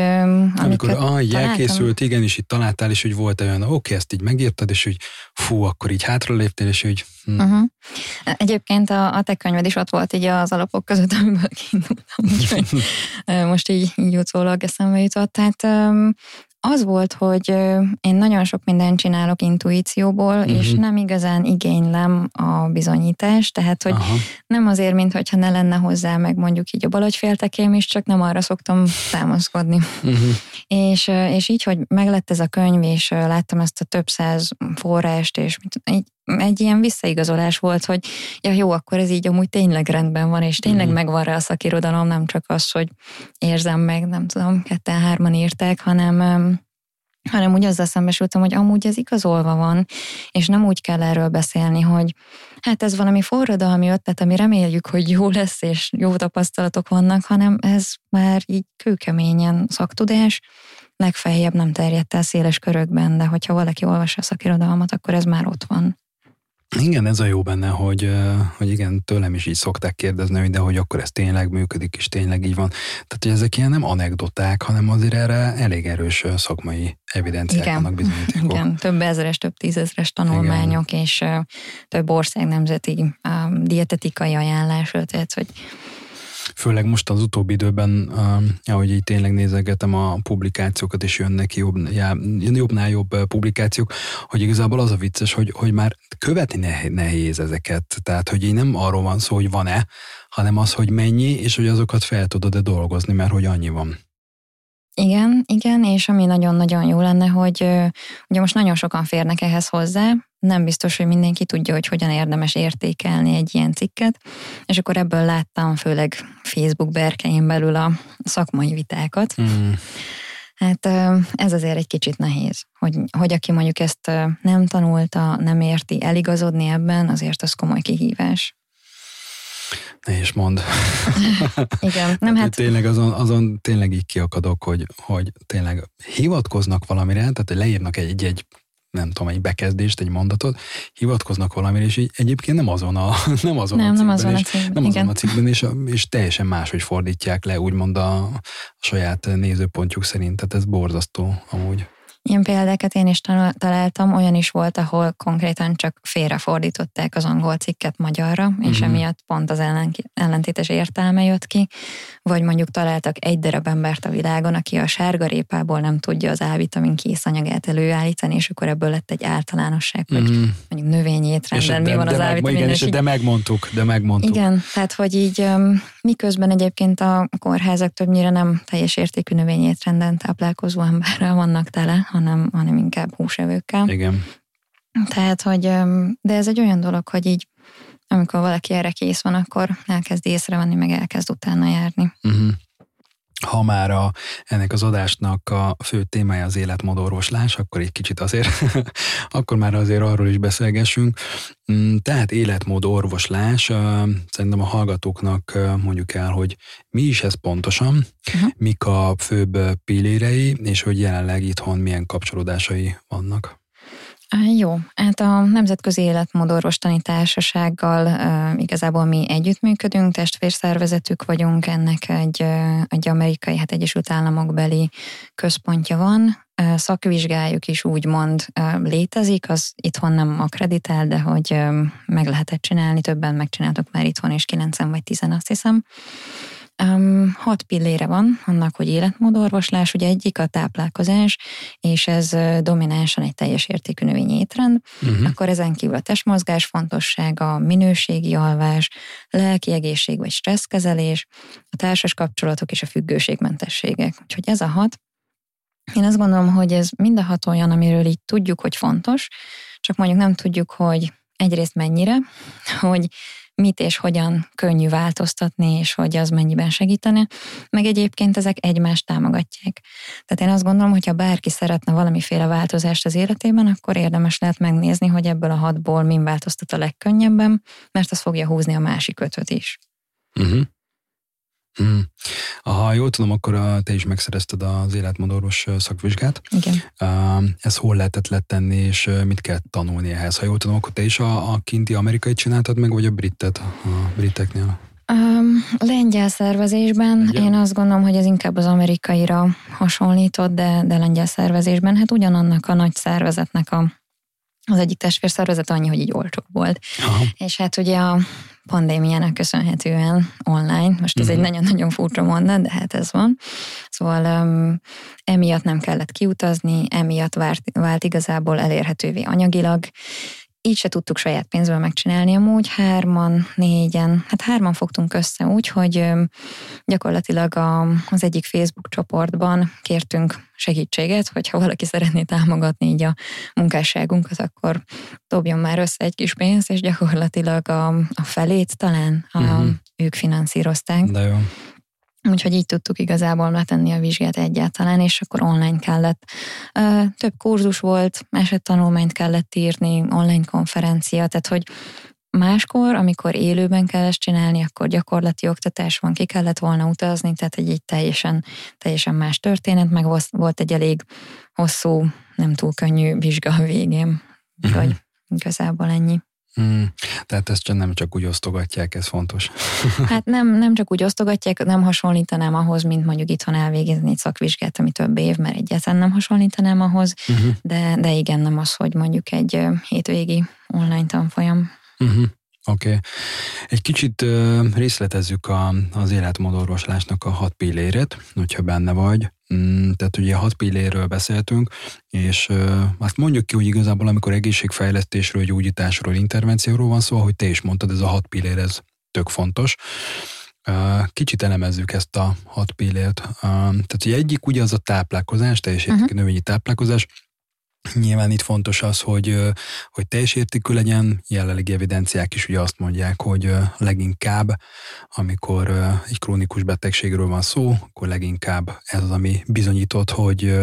Amikor ah, így elkészült, igen, és itt találtál, és hogy volt olyan, oké, okay, ezt így megírtad, és hogy fú, akkor így hátraléptél, és hogy... Hm. Uh-huh. Egyébként a, a te könyved is ott volt így az alapok között, amiből kiindultam, úgyhogy <laughs> most így, így utólag eszembe jutott. Tehát az volt, hogy én nagyon sok mindent csinálok intuícióból, uh-huh. és nem igazán igénylem a bizonyítást, tehát hogy Aha. nem azért, mintha ne lenne hozzá, meg mondjuk így a balagyféltekém is, csak nem arra szoktam támaszkodni. Uh-huh. És, és így, hogy meglett ez a könyv, és láttam ezt a több száz forrást, és egy, egy ilyen visszaigazolás volt, hogy ja jó, akkor ez így amúgy tényleg rendben van, és tényleg uh-huh. megvan rá a szakirodalom, nem csak az, hogy érzem meg, nem tudom, ketten-hárman írták, hanem hanem úgy azzal szembesültem, hogy amúgy ez igazolva van, és nem úgy kell erről beszélni, hogy hát ez valami forradalmi ötlet, ami reméljük, hogy jó lesz, és jó tapasztalatok vannak, hanem ez már így kőkeményen szaktudás, legfeljebb nem terjedt el széles körökben, de hogyha valaki olvassa a szakirodalmat, akkor ez már ott van. Igen, ez a jó benne, hogy, hogy igen, tőlem is így szokták kérdezni, hogy de hogy akkor ez tényleg működik, és tényleg így van. Tehát, hogy ezek ilyen nem anekdoták, hanem azért erre elég erős szakmai evidenciák igen. vannak bizonyítékok. Igen, több ezeres, több tízezeres tanulmányok, igen. és több ország nemzeti um, dietetikai ajánlások, tehát, hogy főleg most az utóbbi időben, uh, ahogy így tényleg nézegetem a publikációkat, és jönnek jobb, já, jobbnál jobb publikációk, hogy igazából az a vicces, hogy, hogy már követni nehéz ezeket. Tehát, hogy így nem arról van szó, hogy van-e, hanem az, hogy mennyi, és hogy azokat fel tudod-e dolgozni, mert hogy annyi van. Igen, igen, és ami nagyon-nagyon jó lenne, hogy ugye most nagyon sokan férnek ehhez hozzá, nem biztos, hogy mindenki tudja, hogy hogyan érdemes értékelni egy ilyen cikket, és akkor ebből láttam főleg Facebook berkein belül a szakmai vitákat. Mm. Hát ez azért egy kicsit nehéz, hogy, hogy aki mondjuk ezt nem tanulta, nem érti eligazodni ebben, azért az komoly kihívás. Ne is mond. <laughs> Igen, nem hát... Tényleg azon, azon tényleg így kiakadok, hogy, hogy tényleg hivatkoznak valamire, tehát leírnak egy, egy nem tudom, egy bekezdést, egy mondatot, hivatkoznak valamire, és így egyébként nem azon a, <laughs> nem azon nem, a cikkben, nem azon a cikkben, nem azon a cikkben és, és teljesen máshogy fordítják le, úgymond a, a saját nézőpontjuk szerint, tehát ez borzasztó amúgy. Ilyen példákat én is találtam, olyan is volt, ahol konkrétan csak félrefordították az angol cikket magyarra, és mm-hmm. emiatt pont az ellentétes értelme jött ki, vagy mondjuk találtak egy darab embert a világon, aki a sárgarépából nem tudja az A-vitamin készanyagát előállítani, és akkor ebből lett egy általánosság, hogy mm-hmm. mondjuk növényi étrenden mi van de, az A-vitamin. Igen, és de megmondtuk, de megmondtuk. Igen, tehát hogy így miközben egyébként a kórházak többnyire nem teljes értékű növényi étrenden táplálkozó emberrel vannak tele, hanem, hanem inkább húsevőkkel. Igen. Tehát, hogy, de ez egy olyan dolog, hogy így amikor valaki erre kész van, akkor elkezd észrevenni, meg elkezd utána járni. Uh-huh ha már a, ennek az adásnak a fő témája az életmódorvoslás, akkor egy kicsit azért, <laughs> akkor már azért arról is beszélgessünk. Mm, tehát életmódorvoslás, szerintem a hallgatóknak mondjuk el, hogy mi is ez pontosan, uh-huh. mik a főbb pillérei, és hogy jelenleg itthon milyen kapcsolódásai vannak. Jó, hát a Nemzetközi Életmódorvostani Társasággal uh, igazából mi együttműködünk, testvérszervezetük vagyunk, ennek egy, egy amerikai, hát Egyesült Államok beli központja van, szakvizsgájuk is úgymond létezik, az itthon nem akreditál, de hogy meg lehetett csinálni, többen megcsináltuk már itthon, és 9 vagy 10 azt hiszem. Um, hat pillére van annak, hogy életmódorvoslás, ugye egyik a táplálkozás, és ez dominánsan egy teljes értékű növényi étrend, uh-huh. akkor ezen kívül a testmozgás fontossága, minőségi alvás, lelki egészség vagy stresszkezelés, a társas kapcsolatok és a függőségmentességek. Úgyhogy ez a hat. Én azt gondolom, hogy ez mind a hat olyan, amiről így tudjuk, hogy fontos, csak mondjuk nem tudjuk, hogy egyrészt mennyire, hogy mit és hogyan könnyű változtatni, és hogy az mennyiben segítene, meg egyébként ezek egymást támogatják. Tehát én azt gondolom, hogy ha bárki szeretne valamiféle változást az életében, akkor érdemes lehet megnézni, hogy ebből a hatból min változtat a legkönnyebben, mert az fogja húzni a másik ötöt is. Uh-huh. Hmm. Ha jól tudom, akkor a, te is megszerezted az életmódorvos szakvizsgát. Igen. Ez hol lehetett letenni, és mit kell tanulni ehhez? Ha jól tudom, akkor te is a, a kinti amerikai csináltad meg, vagy a britet a briteknél? Um, lengyel szervezésben, lengyel? én azt gondolom, hogy ez inkább az amerikaira hasonlított, de, de lengyel szervezésben, hát ugyanannak a nagy szervezetnek a, az egyik testvérszervezet annyi, hogy így olcsó volt. Aha. És hát ugye a pandémiának köszönhetően online, most ez uh-huh. egy mhm. nagyon-nagyon furcsa mondat, de hát ez van. Szóval um, emiatt nem kellett kiutazni, emiatt vált, vált igazából elérhetővé anyagilag, így se tudtuk saját pénzből megcsinálni amúgy, hárman, négyen, hát hárman fogtunk össze úgy, hogy gyakorlatilag a, az egyik Facebook csoportban kértünk segítséget, hogyha valaki szeretné támogatni így a munkásságunkat, akkor dobjon már össze egy kis pénzt, és gyakorlatilag a, a felét talán a, uh-huh. ők finanszírozták. De jó. Úgyhogy így tudtuk igazából letenni a vizsgát egyáltalán, és akkor online kellett. Több kurzus volt, tanulmányt kellett írni, online konferencia, tehát hogy máskor, amikor élőben kell ezt csinálni, akkor gyakorlati oktatás van, ki kellett volna utazni, tehát egy, egy teljesen, teljesen más történet, meg volt egy elég hosszú, nem túl könnyű vizsga a végén. Úgyhogy uh-huh. igazából ennyi. Hmm, tehát ezt nem csak úgy osztogatják, ez fontos. <laughs> Hát nem, nem csak úgy osztogatják, nem hasonlítanám ahhoz, mint mondjuk itthon elvégezni egy szakvizsgát, ami több év, mert egyáltalán nem hasonlítanám ahhoz, uh-huh. de, de igen, nem az, hogy mondjuk egy hétvégi online tanfolyam. Uh-huh. Oké. Okay. Egy kicsit részletezzük a, az életmódorvoslásnak a hat pillérét, hogyha benne vagy. Mm, tehát ugye hat pillérről beszéltünk, és azt mondjuk ki, hogy igazából amikor egészségfejlesztésről, gyógyításról, intervencióról van szó, ahogy te is mondtad, ez a hat pillér, ez tök fontos. Kicsit elemezzük ezt a hat pillért. Tehát ugye egyik ugye az a táplálkozás, teljes uh-huh. növényi táplálkozás, Nyilván itt fontos az, hogy, hogy teljes értékű legyen, jelenlegi evidenciák is ugye azt mondják, hogy leginkább, amikor egy krónikus betegségről van szó, akkor leginkább ez az, ami bizonyított, hogy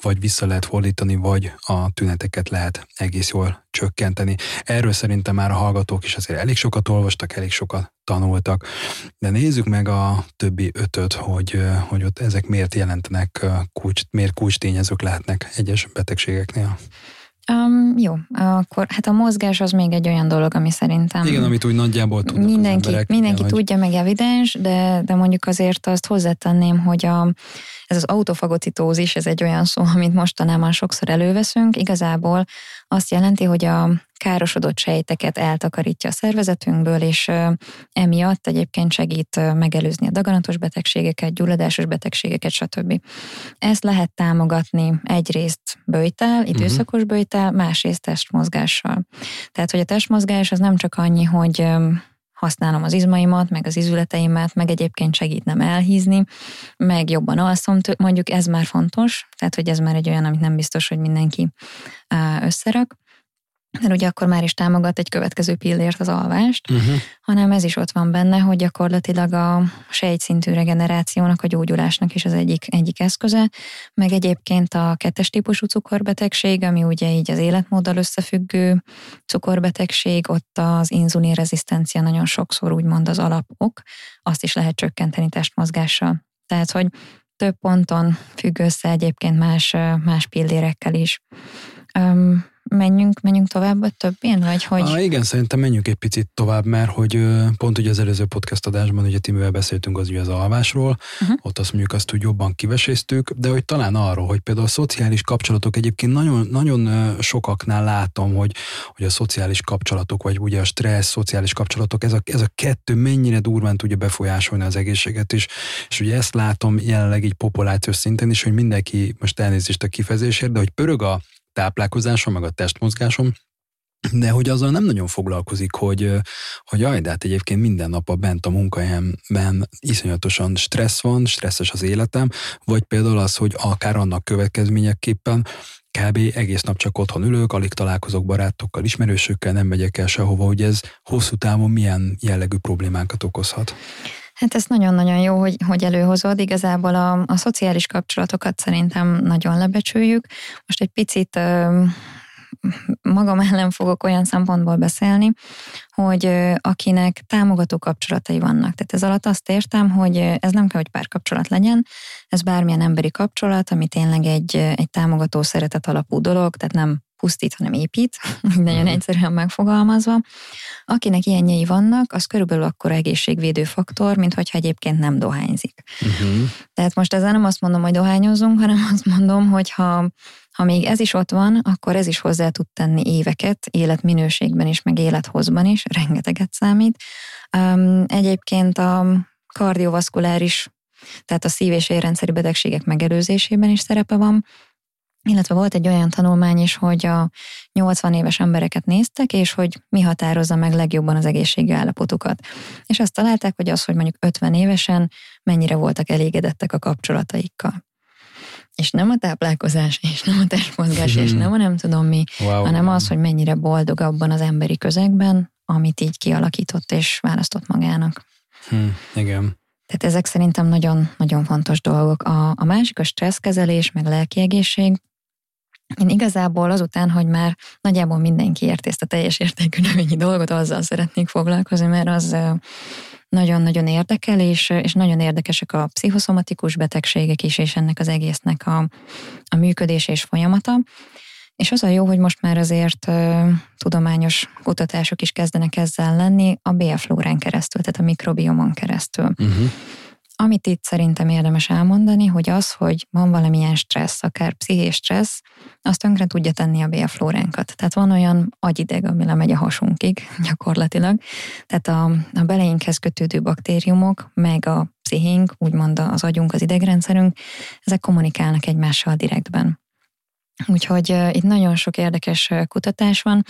vagy vissza lehet fordítani, vagy a tüneteket lehet egész jól csökkenteni. Erről szerintem már a hallgatók is azért elég sokat olvastak, elég sokat tanultak. De nézzük meg a többi ötöt, hogy, hogy ott ezek miért jelentenek kulcs, miért kulcs tényezők lehetnek egyes betegségeknél. Um, jó, akkor hát a mozgás az még egy olyan dolog, ami szerintem... Igen, amit úgy nagyjából tudnak Mindenki, emberek, mindenki igen, tudja, hogy... meg evidens, de, de mondjuk azért azt hozzátenném, hogy a, ez az autofagocitózis, ez egy olyan szó, amit mostanában sokszor előveszünk, igazából azt jelenti, hogy a károsodott sejteket eltakarítja a szervezetünkből, és emiatt egyébként segít megelőzni a daganatos betegségeket, gyulladásos betegségeket, stb. Ezt lehet támogatni egyrészt bőjtel, mhm. időszakos bőjtel, másrészt testmozgással. Tehát, hogy a testmozgás az nem csak annyi, hogy használom az izmaimat, meg az izületeimet, meg egyébként segít nem elhízni, meg jobban alszom, mondjuk ez már fontos, tehát hogy ez már egy olyan, amit nem biztos, hogy mindenki összerak mert ugye akkor már is támogat egy következő pillért az alvást, uh-huh. hanem ez is ott van benne, hogy gyakorlatilag a sejtszintű regenerációnak, a gyógyulásnak is az egyik, egyik eszköze, meg egyébként a kettes típusú cukorbetegség, ami ugye így az életmóddal összefüggő cukorbetegség, ott az inzulinrezisztencia nagyon sokszor úgymond az alapok, azt is lehet csökkenteni testmozgással. Tehát, hogy több ponton függ össze egyébként más, más pillérekkel is. Um, menjünk, menjünk tovább a többén, vagy hogy? Ah, igen, szerintem menjünk egy picit tovább, mert hogy pont ugye az előző podcast adásban, ugye Timivel beszéltünk az ugye az alvásról, uh-huh. ott azt mondjuk azt, hogy jobban kiveséztük, de hogy talán arról, hogy például a szociális kapcsolatok egyébként nagyon, nagyon sokaknál látom, hogy, hogy a szociális kapcsolatok, vagy ugye a stressz, szociális kapcsolatok, ez a, ez a kettő mennyire durván tudja befolyásolni az egészséget is, és ugye ezt látom jelenleg így populációs szinten is, hogy mindenki, most elnézést a kifejezésért, de hogy pörög a táplálkozásom, meg a testmozgásom, de hogy azzal nem nagyon foglalkozik, hogy, hogy jaj, de hát egyébként minden nap a bent a munkahelyemben iszonyatosan stressz van, stresszes az életem, vagy például az, hogy akár annak következményeképpen kb. egész nap csak otthon ülök, alig találkozok barátokkal, ismerősökkel, nem megyek el sehova, hogy ez hosszú távon milyen jellegű problémákat okozhat. Hát ez nagyon-nagyon jó, hogy, hogy előhozod. Igazából a, a szociális kapcsolatokat szerintem nagyon lebecsüljük. Most egy picit ö, magam ellen fogok olyan szempontból beszélni, hogy ö, akinek támogató kapcsolatai vannak. Tehát ez alatt azt értem, hogy ez nem kell, hogy párkapcsolat legyen, ez bármilyen emberi kapcsolat, ami tényleg egy, egy támogató szeretet alapú dolog, tehát nem pusztít, hanem épít, <laughs> nagyon mhm. egyszerűen megfogalmazva. Akinek ilyenjei vannak, az körülbelül akkor egészségvédő faktor, mint hogyha egyébként nem dohányzik. Uh-huh. Tehát most ezzel nem azt mondom, hogy dohányozunk, hanem azt mondom, hogy ha, ha még ez is ott van, akkor ez is hozzá tud tenni éveket, életminőségben is, meg élethozban is, rengeteget számít. Um, egyébként a kardiovaszkuláris, tehát a szív- és érrendszeri betegségek megelőzésében is szerepe van, illetve volt egy olyan tanulmány is, hogy a 80 éves embereket néztek, és hogy mi határozza meg legjobban az egészségi állapotukat. És azt találták, hogy az, hogy mondjuk 50 évesen mennyire voltak elégedettek a kapcsolataikkal. És nem a táplálkozás, és nem a testmozgás, és nem a nem tudom mi, wow. hanem az, hogy mennyire boldog abban az emberi közegben, amit így kialakított és választott magának. Hmm, igen. Tehát ezek szerintem nagyon-nagyon fontos dolgok. A, a másik a stresszkezelés, meg lelki egészség. Én igazából azután, hogy már nagyjából mindenki érti ezt a teljes értékű növényi dolgot, azzal szeretnék foglalkozni, mert az nagyon-nagyon érdekel, és, és nagyon érdekesek a pszichoszomatikus betegségek is, és ennek az egésznek a, a működés és folyamata. És az a jó, hogy most már azért ö, tudományos kutatások is kezdenek ezzel lenni a bélflórán keresztül, tehát a mikrobiomon keresztül. Uh-huh. Amit itt szerintem érdemes elmondani, hogy az, hogy van valamilyen stressz, akár pszichés stressz, azt tönkre tudja tenni a bélflóránkat. Tehát van olyan agyideg, ami lemegy a hasunkig <laughs> gyakorlatilag. Tehát a, a beleinkhez kötődő baktériumok, meg a pszichénk, úgymond az agyunk, az idegrendszerünk, ezek kommunikálnak egymással direktben. Úgyhogy itt nagyon sok érdekes kutatás van,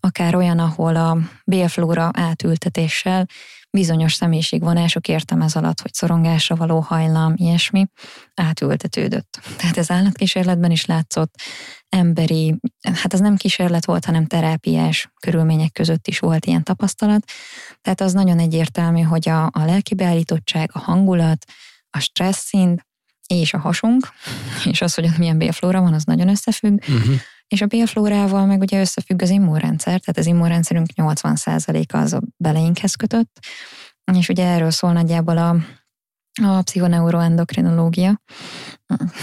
akár olyan, ahol a bélflóra átültetéssel bizonyos személyiségvonások értem ez alatt, hogy szorongásra való hajlam, ilyesmi, átültetődött. Tehát ez állatkísérletben is látszott, emberi, hát ez nem kísérlet volt, hanem terápiás körülmények között is volt ilyen tapasztalat. Tehát az nagyon egyértelmű, hogy a, a lelki beállítottság, a hangulat, a stressz szint, és a hasunk, <laughs> és az, hogy ott milyen bélflóra van, az nagyon összefügg. Uh-huh. És a bélflórával meg ugye összefügg az immunrendszer, tehát az immunrendszerünk 80%-a az a beleinkhez kötött, és ugye erről szól nagyjából a, a pszichoneuroendokrinológia,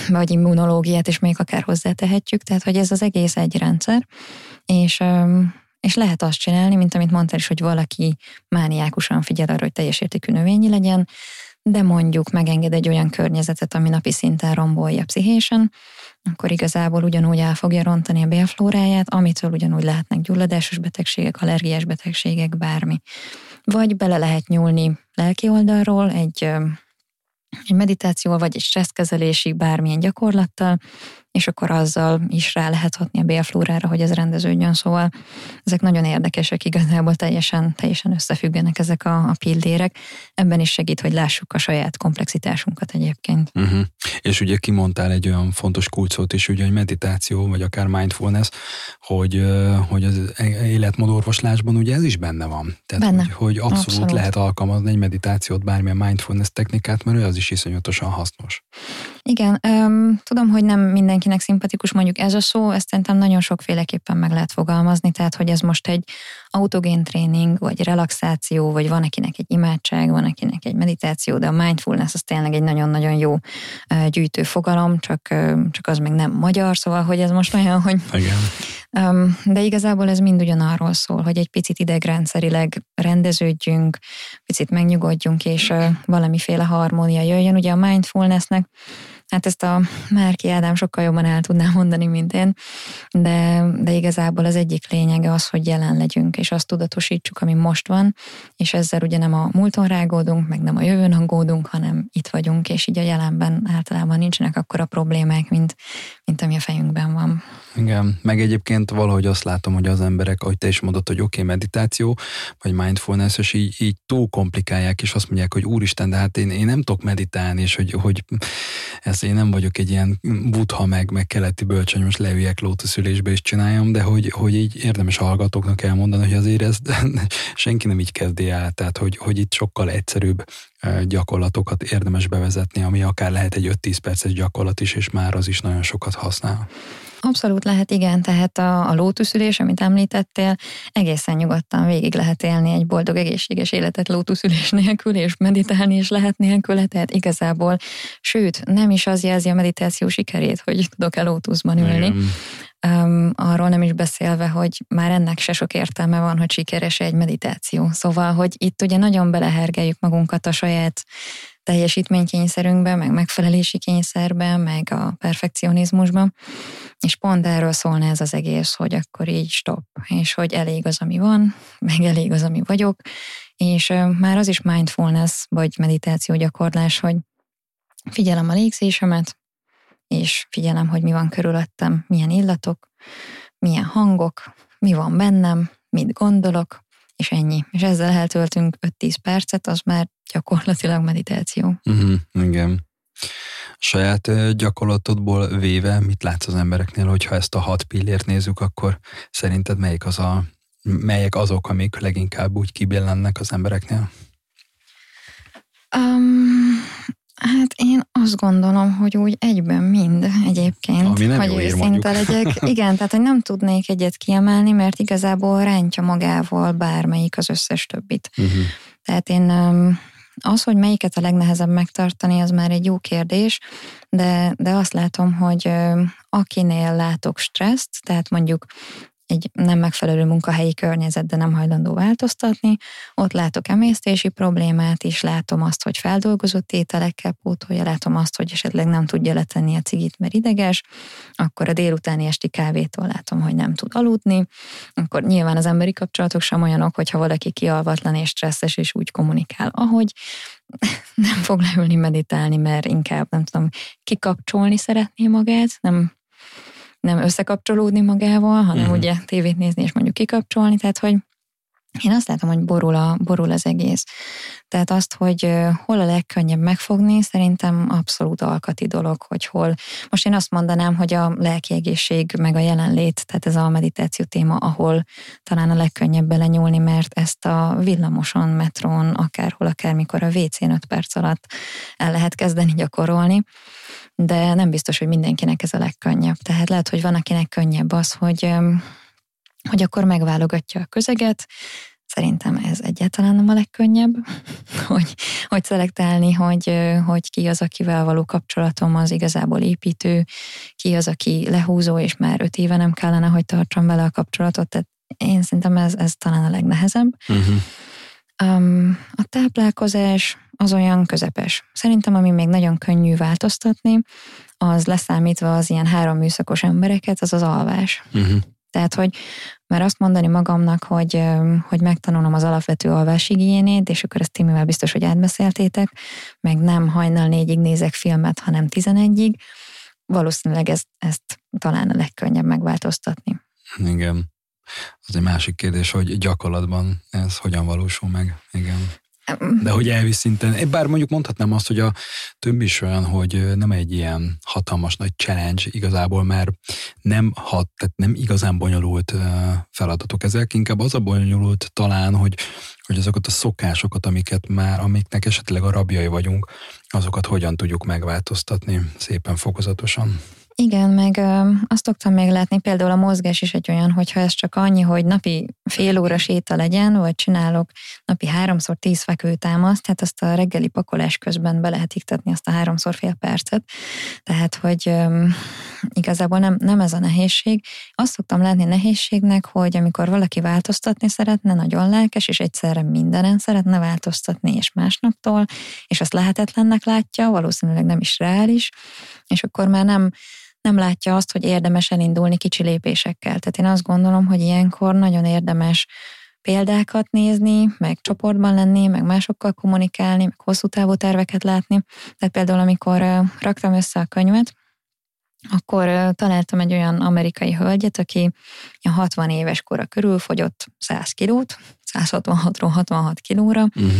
vagy immunológiát is még akár hozzátehetjük, tehát hogy ez az egész egy rendszer, és és lehet azt csinálni, mint amit mondtál is, hogy valaki mániákusan figyel arra, hogy teljes értékű növényi legyen, de mondjuk megenged egy olyan környezetet, ami napi szinten rombolja pszichésen, akkor igazából ugyanúgy el fogja rontani a bélflóráját, amitől ugyanúgy lehetnek gyulladásos betegségek, allergiás betegségek, bármi. Vagy bele lehet nyúlni lelki oldalról egy, egy meditációval, vagy egy stresszkezelési bármilyen gyakorlattal, és akkor azzal is rá lehet hatni a bélflórára, hogy ez rendeződjön. Szóval ezek nagyon érdekesek, igazából teljesen, teljesen összefüggenek ezek a, a pillérek. Ebben is segít, hogy lássuk a saját komplexitásunkat egyébként. Uh-huh. És ugye kimondtál egy olyan fontos kulcsot is, ugye, hogy meditáció, vagy akár mindfulness, hogy, hogy az életmódorvoslásban ugye ez is benne van. Tehát, benne. Hogy, hogy abszolút, abszolút lehet alkalmazni egy meditációt, bármilyen mindfulness technikát, mert az is iszonyatosan hasznos. Igen, um, tudom, hogy nem mindenkinek szimpatikus mondjuk ez a szó, ezt szerintem nagyon sokféleképpen meg lehet fogalmazni, tehát hogy ez most egy autogén tréning, vagy relaxáció, vagy van akinek egy imádság, van akinek egy meditáció, de a mindfulness az tényleg egy nagyon-nagyon jó gyűjtő fogalom, csak, csak az még nem magyar, szóval hogy ez most olyan, hogy... Igen. De igazából ez mind ugyanarról szól, hogy egy picit idegrendszerileg rendeződjünk, picit megnyugodjunk, és valamiféle harmónia jöjjön. Ugye a mindfulnessnek Hát ezt a Márki Ádám sokkal jobban el tudná mondani, mint én, de, de igazából az egyik lényege az, hogy jelen legyünk, és azt tudatosítsuk, ami most van, és ezzel ugye nem a múlton rágódunk, meg nem a jövőn aggódunk, hanem itt vagyunk, és így a jelenben általában nincsenek akkora problémák, mint, mint ami a fejünkben van. Igen, meg egyébként valahogy azt látom, hogy az emberek, ahogy te is mondod, hogy oké, okay, meditáció, vagy mindfulness, és így, így túl komplikálják, és azt mondják, hogy úristen, de hát én, én nem tudok meditálni, és hogy, hogy ez én nem vagyok egy ilyen butha, meg, meg keleti bölcsöny, most leüljek lótuszülésbe és csináljam, de hogy, hogy így érdemes hallgatóknak elmondani, hogy azért ez <laughs> senki nem így kezdi el, tehát hogy, hogy itt sokkal egyszerűbb gyakorlatokat érdemes bevezetni, ami akár lehet egy 5-10 perces gyakorlat is, és már az is nagyon sokat használ. Abszolút lehet, igen, tehát a, a lótuszülés, amit említettél, egészen nyugodtan végig lehet élni egy boldog, egészséges életet lótuszülés <laughs> nélkül, és meditálni is lehet nélküle, tehát igazából, sőt, nem is az jelzi a meditáció sikerét, hogy tudok-e lótuszban ülni. Igen. Um, arról nem is beszélve, hogy már ennek se sok értelme van, hogy sikeres egy meditáció. Szóval, hogy itt ugye nagyon belehergeljük magunkat a saját teljesítménykényszerünkbe, meg megfelelési kényszerbe, meg a perfekcionizmusba, és pont erről szólna ez az egész, hogy akkor így stop, és hogy elég az, ami van, meg elég az, ami vagyok, és már az is mindfulness, vagy meditáció gyakorlás, hogy figyelem a légzésemet, és figyelem, hogy mi van körülöttem, milyen illatok, milyen hangok, mi van bennem, mit gondolok, és ennyi. És ezzel eltöltünk 5-10 percet, az már gyakorlatilag meditáció. Uh-huh, igen. Saját gyakorlatodból véve, mit látsz az embereknél, hogyha ezt a hat pillért nézzük, akkor szerinted melyik az a, melyek azok, amik leginkább úgy kibillennek az embereknél? Um, Hát én azt gondolom, hogy úgy egyben mind egyébként, Ami nem hogy őszinte legyek. <laughs> Igen, tehát hogy nem tudnék egyet kiemelni, mert igazából rántja magával bármelyik az összes többit. Uh-huh. Tehát én az, hogy melyiket a legnehezebb megtartani, az már egy jó kérdés, de, de azt látom, hogy akinél látok stresszt, tehát mondjuk egy nem megfelelő munkahelyi környezet, de nem hajlandó változtatni. Ott látok emésztési problémát is, látom azt, hogy feldolgozott ételekkel pótolja, látom azt, hogy esetleg nem tudja letenni a cigit, mert ideges, akkor a délutáni esti kávétól látom, hogy nem tud aludni, akkor nyilván az emberi kapcsolatok sem olyanok, hogyha valaki kialvatlan és stresszes és úgy kommunikál, ahogy. <laughs> Nem fog leülni meditálni, mert inkább nem tudom, kikapcsolni szeretné magát, nem nem összekapcsolódni magával, hanem uh-huh. ugye tévét nézni és mondjuk kikapcsolni, tehát hogy én azt látom, hogy borul, a, borul az egész. Tehát azt, hogy hol a legkönnyebb megfogni, szerintem abszolút alkati dolog, hogy hol. Most én azt mondanám, hogy a lelki egészség meg a jelenlét, tehát ez a meditáció téma, ahol talán a legkönnyebb belenyúlni, mert ezt a villamoson, metrón, akárhol, akármikor a WC-n 5 perc alatt el lehet kezdeni gyakorolni de nem biztos, hogy mindenkinek ez a legkönnyebb. Tehát lehet, hogy van, akinek könnyebb az, hogy, hogy akkor megválogatja a közeget, Szerintem ez egyáltalán nem a legkönnyebb, <laughs> hogy, hogy szelektálni, hogy, hogy ki az, akivel való kapcsolatom az igazából építő, ki az, aki lehúzó, és már öt éve nem kellene, hogy tartsam vele a kapcsolatot. Tehát én szerintem ez, ez talán a legnehezebb. Uh-huh. Um, a táplálkozás, az olyan közepes. Szerintem, ami még nagyon könnyű változtatni, az leszámítva az ilyen három műszakos embereket, az az alvás. Uh-huh. Tehát, hogy mert azt mondani magamnak, hogy, hogy megtanulom az alapvető alvásigényét, és akkor ezt Timivel biztos, hogy átbeszéltétek, meg nem hajnal négyig nézek filmet, hanem tizenegyig, valószínűleg ezt, ezt talán a legkönnyebb megváltoztatni. Igen. Az egy másik kérdés, hogy gyakorlatban ez hogyan valósul meg. Igen. De hogy elvisz szinten, bár mondjuk mondhatnám azt, hogy a többi is olyan, hogy nem egy ilyen hatalmas nagy challenge igazából, mert nem hat, tehát nem igazán bonyolult feladatok ezek, inkább az a bonyolult talán, hogy, hogy azokat a szokásokat, amiket már, amiknek esetleg a rabjai vagyunk, azokat hogyan tudjuk megváltoztatni szépen fokozatosan. Igen, meg ö, azt szoktam még látni, például a mozgás is egy olyan, hogyha ez csak annyi, hogy napi fél óra séta legyen, vagy csinálok napi háromszor tíz fekvőtámaszt, tehát azt a reggeli pakolás közben be lehet iktatni azt a háromszor fél percet. Tehát, hogy ö, igazából nem, nem ez a nehézség. Azt szoktam látni nehézségnek, hogy amikor valaki változtatni szeretne, nagyon lelkes, és egyszerre mindenen szeretne változtatni, és másnaptól, és azt lehetetlennek látja, valószínűleg nem is reális, és akkor már nem nem látja azt, hogy érdemes elindulni kicsi lépésekkel. Tehát én azt gondolom, hogy ilyenkor nagyon érdemes példákat nézni, meg csoportban lenni, meg másokkal kommunikálni, meg hosszú távú terveket látni. Tehát például, amikor raktam össze a könyvet, akkor találtam egy olyan amerikai hölgyet, aki 60 éves kora körül fogyott 100 kilót, 166-ról 66 kilóra, uh-huh.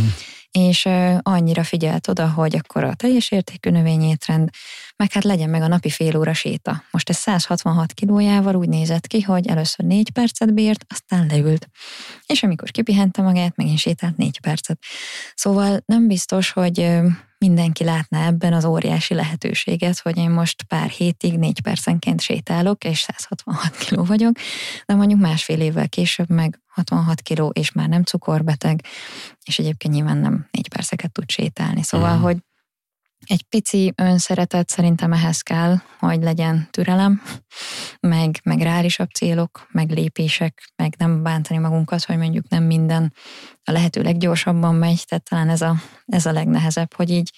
És annyira figyelt oda, hogy akkor a teljes értékű növényétrend, meg hát legyen meg a napi fél óra séta. Most ez 166 kilójával úgy nézett ki, hogy először négy percet bírt, aztán leült. És amikor kipihente magát, megint sétált négy percet. Szóval nem biztos, hogy mindenki látná ebben az óriási lehetőséget, hogy én most pár hétig négy percenként sétálok, és 166 kiló vagyok, de mondjuk másfél évvel később meg 66 kiló, és már nem cukorbeteg, és egyébként nyilván nem négy perceket tud sétálni. Szóval, mm. hogy egy pici önszeretet szerintem ehhez kell, hogy legyen türelem, meg, meg reálisabb célok, meg lépések, meg nem bántani magunkat, hogy mondjuk nem minden a lehető leggyorsabban megy, tehát talán ez a, ez a legnehezebb, hogy így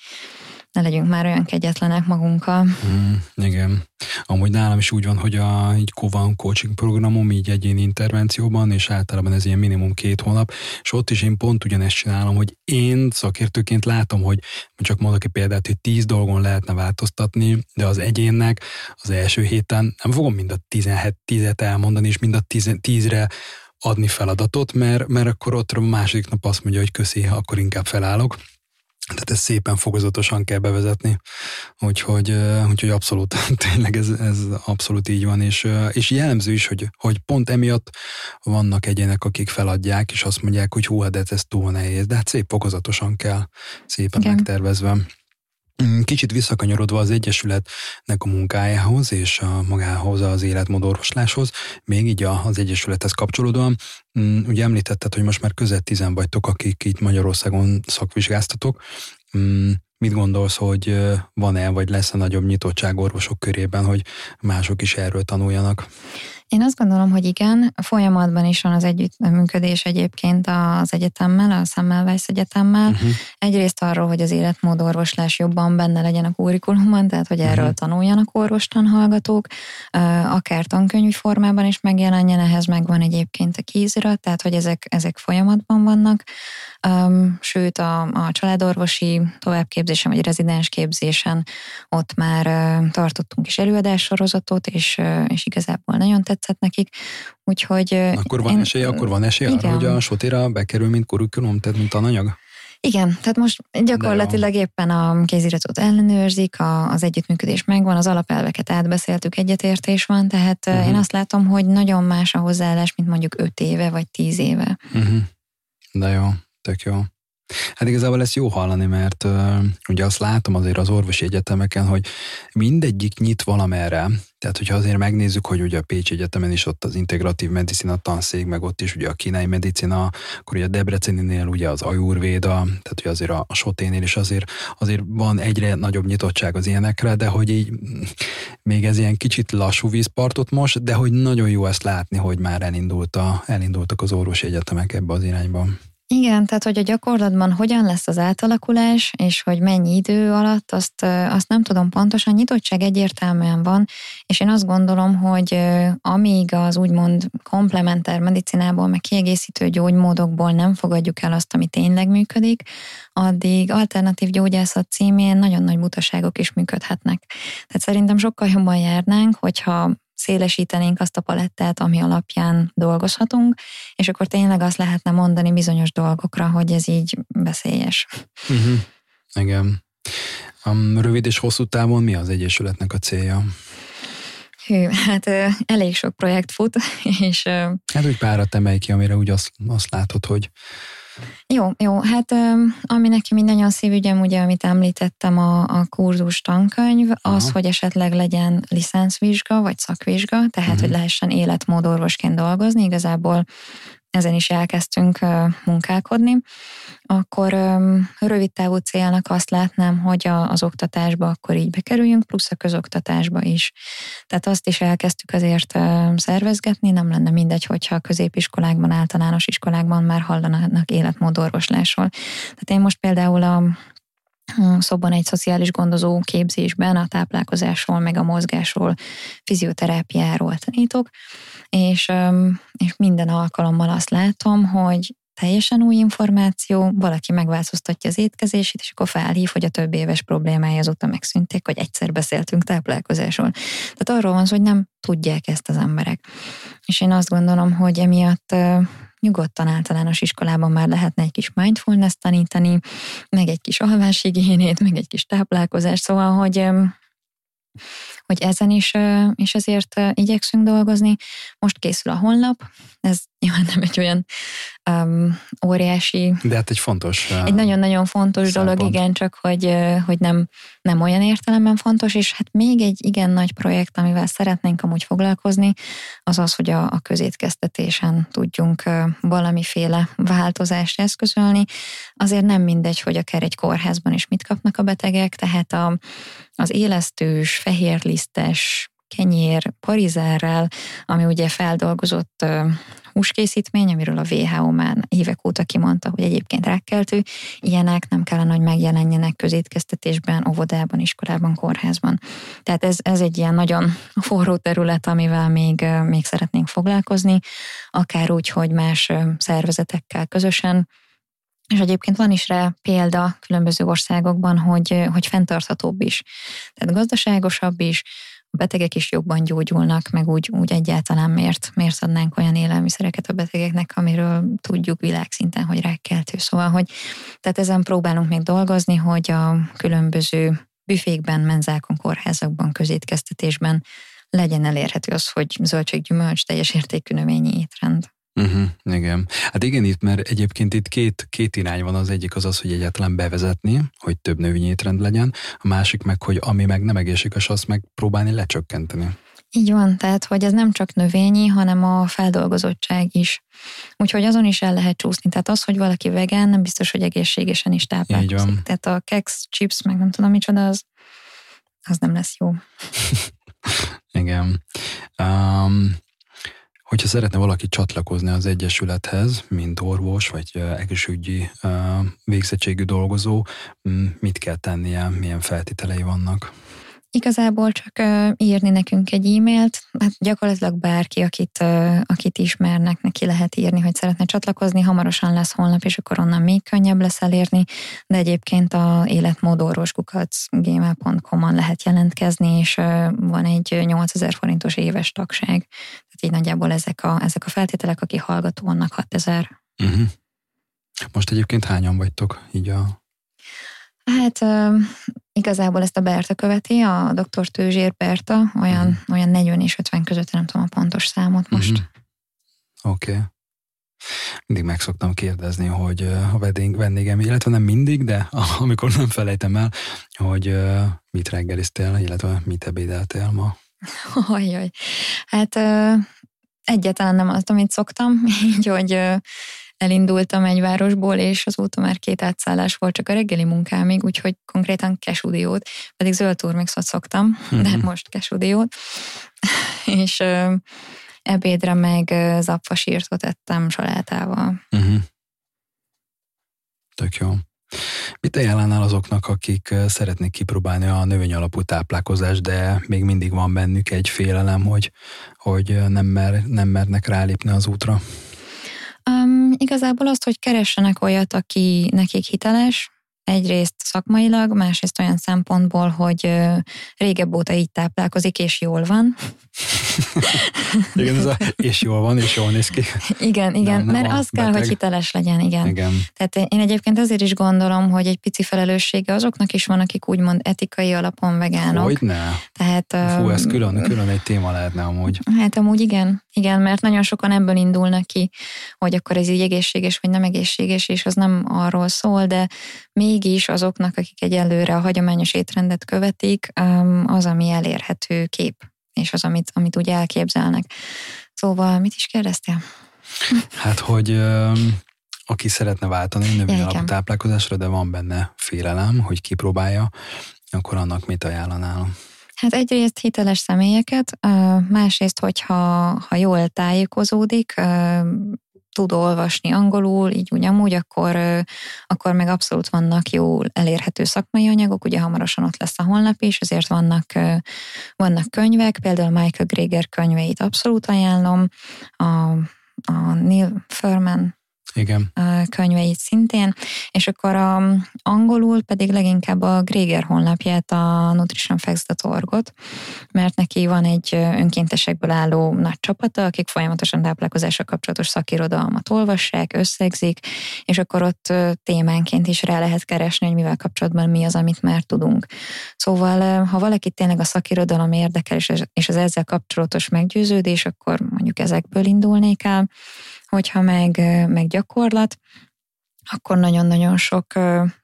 ne legyünk már olyan kegyetlenek magunkkal. Mm, igen. Amúgy nálam is úgy van, hogy a így Kovan coaching programom így egyéni intervencióban, és általában ez ilyen minimum két hónap, és ott is én pont ugyanezt csinálom, hogy én szakértőként látom, hogy csak mondok egy példát, hogy tíz dolgon lehetne változtatni, de az egyénnek az első héten nem fogom mind a 17 tízet elmondani, és mind a tíz, tízre adni feladatot, mert, mert akkor ott a második nap azt mondja, hogy köszi, akkor inkább felállok. Tehát ezt szépen fokozatosan kell bevezetni, úgyhogy, úgyhogy abszolút, <laughs> tényleg ez, ez abszolút így van, és, és jellemző is, hogy, hogy pont emiatt vannak egyenek, akik feladják, és azt mondják, hogy hú, hát de ez túl nehéz, de hát szép fokozatosan kell, szépen Igen. megtervezve. Mm, kicsit visszakanyarodva az Egyesületnek a munkájához és a magához az életmódorvosláshoz, még így az Egyesülethez kapcsolódóan, mm, ugye említetted, hogy most már közel tizen vagytok, akik itt Magyarországon szakvizsgáztatok. Mm, Mit gondolsz, hogy van-e, vagy lesz-e nagyobb nyitottság orvosok körében, hogy mások is erről tanuljanak? Én azt gondolom, hogy igen, folyamatban is van az együttműködés egyébként az egyetemmel, a Semmelweis Egyetemmel. Uh-huh. Egyrészt arról, hogy az életmódorvoslás jobban benne legyen a kurikulumban, tehát hogy erről uh-huh. tanuljanak orvostan hallgatók, akár tankönyvi formában is megjelenjen, ehhez megvan egyébként a kézirat, tehát hogy ezek, ezek folyamatban vannak. Sőt, a, a családorvosi továbbképzésen vagy rezidens képzésen ott már tartottunk is előadássorozatot, és, és igazából nagyon tetszett nekik, úgyhogy... Akkor van én, esély, akkor van esély igen. arra, hogy a sotira bekerül, mint kurikulum, tehát mint tananyag? Igen, tehát most gyakorlatilag éppen a kéziratot ellenőrzik, a, az együttműködés megvan, az alapelveket átbeszéltük, egyetértés van, tehát uh-huh. én azt látom, hogy nagyon más a hozzáállás, mint mondjuk öt éve vagy tíz éve. Uh-huh. De jó, tök jó. Hát igazából ezt jó hallani, mert uh, ugye azt látom azért az orvosi egyetemeken, hogy mindegyik nyit valamerre. Tehát, hogyha azért megnézzük, hogy ugye a Pécsi Egyetemen is ott az integratív medicina tanszék, meg ott is ugye a kínai medicina, akkor ugye a Debreceninél ugye az ajurvéda, tehát ugye azért a, Soténél is azért, azért van egyre nagyobb nyitottság az ilyenekre, de hogy így még ez ilyen kicsit lassú vízpartot most, de hogy nagyon jó ezt látni, hogy már elindult a, elindultak az orvosi egyetemek ebbe az irányba. Igen, tehát hogy a gyakorlatban hogyan lesz az átalakulás, és hogy mennyi idő alatt, azt, azt nem tudom pontosan. Nyitottság egyértelműen van, és én azt gondolom, hogy amíg az úgymond komplementer medicinából, meg kiegészítő gyógymódokból nem fogadjuk el azt, ami tényleg működik, addig alternatív gyógyászat címén nagyon nagy butaságok is működhetnek. Tehát szerintem sokkal jobban járnánk, hogyha szélesítenénk azt a palettát, ami alapján dolgozhatunk, és akkor tényleg azt lehetne mondani bizonyos dolgokra, hogy ez így veszélyes. Uh-huh. Igen. A rövid és hosszú távon mi az Egyesületnek a célja? Hű, hát elég sok projekt fut, <laughs> és... Hát úgy párat emelj ki, amire úgy azt, azt látod, hogy jó, jó, hát ami nekem mindannyian szívügyem, ugye, amit említettem, a, a kurzus tankönyv, Aha. az, hogy esetleg legyen licenszvizsga, vagy szakvizsga, tehát, uh-huh. hogy lehessen életmódorvosként dolgozni, igazából ezen is elkezdtünk munkálkodni, akkor rövid távú célnak azt látnám, hogy az oktatásba akkor így bekerüljünk, plusz a közoktatásba is. Tehát azt is elkezdtük azért szervezgetni, nem lenne mindegy, hogyha a középiskolákban, általános iskolákban már hallanának életmódorvoslásról. Tehát én most például a szobban egy szociális gondozó képzésben a táplálkozásról, meg a mozgásról, fizioterápiáról tanítok, és, és minden alkalommal azt látom, hogy teljesen új információ, valaki megváltoztatja az étkezését, és akkor felhív, hogy a több éves problémája azóta megszűnték, hogy egyszer beszéltünk táplálkozásról. Tehát arról van szó, hogy nem tudják ezt az emberek. És én azt gondolom, hogy emiatt nyugodtan általános iskolában már lehetne egy kis mindfulness tanítani, meg egy kis alváshigiénét, meg egy kis táplálkozást, szóval, hogy hogy ezen is, és ezért igyekszünk dolgozni. Most készül a honlap, ez nyilván nem egy olyan um, óriási... De hát egy fontos... Egy nagyon-nagyon fontos szempont. dolog, igen, csak hogy, hogy nem, nem olyan értelemben fontos, és hát még egy igen nagy projekt, amivel szeretnénk amúgy foglalkozni, az az, hogy a, a közétkeztetésen tudjunk valamiféle változást eszközölni. Azért nem mindegy, hogy akár egy kórházban is mit kapnak a betegek, tehát a, az élesztős, fehérlisztes, kenyér parizerrel, ami ugye feldolgozott húskészítmény, amiről a WHO már évek óta kimondta, hogy egyébként rákkeltő, ilyenek nem kellene, hogy megjelenjenek közétkeztetésben, óvodában, iskolában, kórházban. Tehát ez, ez egy ilyen nagyon <laughs> forró terület, amivel még, még szeretnénk foglalkozni, akár úgy, hogy más szervezetekkel közösen, és egyébként van is rá példa különböző országokban, hogy, hogy fenntarthatóbb is. Tehát gazdaságosabb is, a betegek is jobban gyógyulnak, meg úgy, úgy egyáltalán miért, miért adnánk olyan élelmiszereket a betegeknek, amiről tudjuk világszinten, hogy rákkeltő. Szóval, hogy tehát ezen próbálunk még dolgozni, hogy a különböző büfékben, menzákon, kórházakban, közétkeztetésben legyen elérhető az, hogy zöldséggyümölcs teljes értékű növényi étrend. Uh-huh, igen. Hát igen, itt, mert egyébként itt két, két irány van. Az egyik az az, hogy egyáltalán bevezetni, hogy több növényétrend legyen, a másik meg, hogy ami meg nem egészséges, azt meg próbálni lecsökkenteni. Így van, tehát hogy ez nem csak növényi, hanem a feldolgozottság is. Úgyhogy azon is el lehet csúszni. Tehát az, hogy valaki vegán, nem biztos, hogy egészségesen is táplálkozik. Tehát a keks, chips, meg nem tudom micsoda, az, az nem lesz jó. <laughs> Igen. Um, hogyha szeretne valaki csatlakozni az Egyesülethez, mint orvos vagy egészségügyi végzettségű dolgozó, mit kell tennie, milyen feltételei vannak? Igazából csak írni nekünk egy e-mailt, hát gyakorlatilag bárki, akit, akit ismernek, neki lehet írni, hogy szeretne csatlakozni, hamarosan lesz holnap, és akkor onnan még könnyebb lesz elérni, de egyébként a életmódorvoskukac.gmail.com-on lehet jelentkezni, és van egy 8000 forintos éves tagság, tehát így nagyjából ezek a, ezek a feltételek, aki hallgató, annak 6000. Uh-huh. Mhm. Most egyébként hányan vagytok így a Hát igazából ezt a Berta követi, a dr. Tőzsér Berta, olyan, uh-huh. olyan 40 és 50 között, nem tudom a pontos számot most. Uh-huh. Oké. Okay. Mindig meg szoktam kérdezni, hogy a vendég, vendégem, illetve nem mindig, de amikor nem felejtem el, hogy mit reggeliztél, illetve mit ebédeltél ma. Ajaj. Hát egyáltalán nem azt, amit szoktam, <laughs> így, hogy elindultam egy városból, és azóta már két átszállás volt csak a reggeli munkámig, úgyhogy konkrétan kesudiót, pedig zöld turmixot szoktam, uh-huh. de mhm. most kesudiót. <laughs> és ö, ebédre meg zapfasírtot ettem salátával. Uh-huh. Tök jó. Mit ajánlánál azoknak, akik szeretnék kipróbálni a növény alapú táplálkozást, de még mindig van bennük egy félelem, hogy, hogy nem, mer, nem mernek rálépni az útra? Um, igazából azt, hogy keressenek olyat, aki nekik hiteles, egyrészt szakmailag, másrészt olyan szempontból, hogy régebb óta így táplálkozik, és jól van. igen, ez a, és jól van, és jól néz ki. Igen, igen, nem, nem mert az beteg. kell, hogy hiteles legyen, igen. igen. Tehát én egyébként azért is gondolom, hogy egy pici felelőssége azoknak is van, akik úgymond etikai alapon vegánok. Hogyne. Tehát, Fú, ez külön, külön egy téma lehetne amúgy. Hát amúgy igen, igen, mert nagyon sokan ebből indulnak ki, hogy akkor ez így egészséges, vagy nem egészséges, és az nem arról szól, de mégis azoknak, akik egyelőre a hagyományos étrendet követik, az, ami elérhető kép, és az, amit, amit úgy elképzelnek. Szóval mit is kérdeztél? Hát, hogy aki szeretne váltani növény alapú táplálkozásra, de van benne félelem, hogy kipróbálja, akkor annak mit ajánlanál? Hát egyrészt hiteles személyeket, másrészt, hogyha ha jól tájékozódik, tud olvasni angolul, így úgy amúgy, akkor, akkor meg abszolút vannak jó elérhető szakmai anyagok, ugye hamarosan ott lesz a honlap is, ezért vannak, vannak könyvek, például Michael Greger könyveit abszolút ajánlom, a, a Neil Furman igen. könyveit szintén, és akkor a angolul pedig leginkább a Gréger honlapját, a nutritionfacts.org-ot, mert neki van egy önkéntesekből álló nagy csapata, akik folyamatosan táplálkozással kapcsolatos szakirodalmat olvassák, összegzik, és akkor ott témánként is rá lehet keresni, hogy mivel kapcsolatban mi az, amit már tudunk. Szóval, ha valaki tényleg a szakirodalom érdekel, és az ezzel kapcsolatos meggyőződés, akkor mondjuk ezekből indulnék el, hogyha meg, meg gyakorlat, akkor nagyon-nagyon sok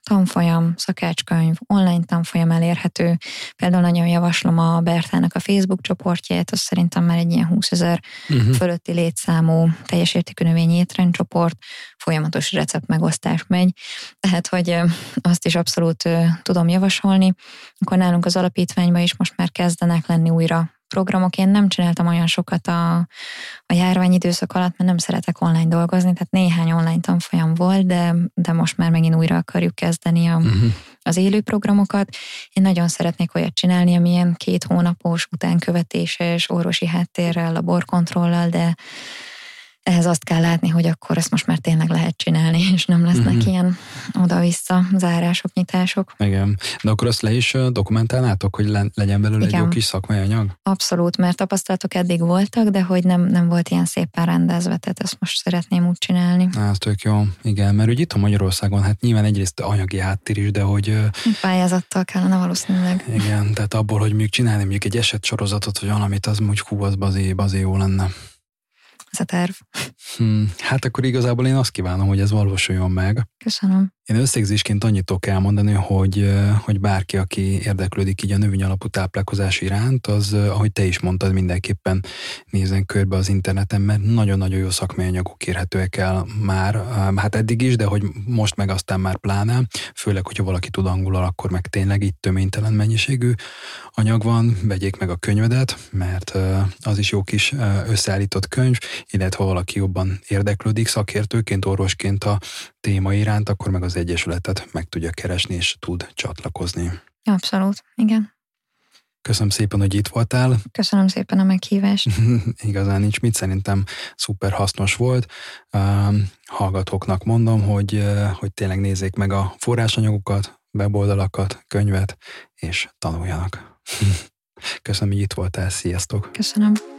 tanfolyam, szakácskönyv, online tanfolyam elérhető. Például nagyon javaslom a Bertának a Facebook csoportját, az szerintem már egy ilyen 20 ezer uh-huh. fölötti létszámú teljes értékű növényi étrendcsoport, folyamatos recept megosztás megy, tehát hogy azt is abszolút tudom javasolni. Akkor nálunk az alapítványban is most már kezdenek lenni újra programok. Én nem csináltam olyan sokat a, a járvány időszak alatt, mert nem szeretek online dolgozni, tehát néhány online tanfolyam volt, de, de most már megint újra akarjuk kezdeni a, uh-huh. az élő programokat. Én nagyon szeretnék olyat csinálni, amilyen két hónapos utánkövetéses orvosi háttérrel, laborkontrollal, de ehhez azt kell látni, hogy akkor ezt most már tényleg lehet csinálni, és nem lesznek uh-huh. ilyen oda-vissza zárások, nyitások. Igen. De akkor azt le is dokumentálnátok, hogy le, legyen belőle Igen. egy jó kis szakmai anyag? Abszolút, mert tapasztalatok eddig voltak, de hogy nem, nem volt ilyen szépen rendezve, tehát ezt most szeretném úgy csinálni. Á, ez tök jó. Igen, mert úgy itt a Magyarországon, hát nyilván egyrészt anyagi háttér is, de hogy... Pályázattal kellene valószínűleg. Igen, tehát abból, hogy mondjuk csinálni mondjuk egy eset sorozatot, vagy valamit, az úgy hú, az bazé, bazé jó lenne ez a terv. Hmm, hát akkor igazából én azt kívánom, hogy ez valósuljon meg. Köszönöm. Én összegzésként annyit tudok elmondani, hogy, hogy bárki, aki érdeklődik így a növény alapú táplálkozás iránt, az, ahogy te is mondtad, mindenképpen nézzen körbe az interneten, mert nagyon-nagyon jó szakmai anyagok érhetőek el már, hát eddig is, de hogy most meg aztán már pláne, főleg, hogyha valaki tud angolul, akkor meg tényleg itt töménytelen mennyiségű anyag van, vegyék meg a könyvedet, mert az is jó kis összeállított könyv, illetve ha valaki jobban érdeklődik szakértőként, orvosként a téma iránt, akkor meg az Egyesületet meg tudja keresni és tud csatlakozni. Abszolút, igen. Köszönöm szépen, hogy itt voltál. Köszönöm szépen a meghívást. <laughs> Igazán nincs mit, szerintem szuper hasznos volt. Hallgatóknak mondom, hogy, hogy tényleg nézzék meg a forrásanyagokat, weboldalakat, könyvet, és tanuljanak. <laughs> Köszönöm, hogy itt voltál. Sziasztok! Köszönöm.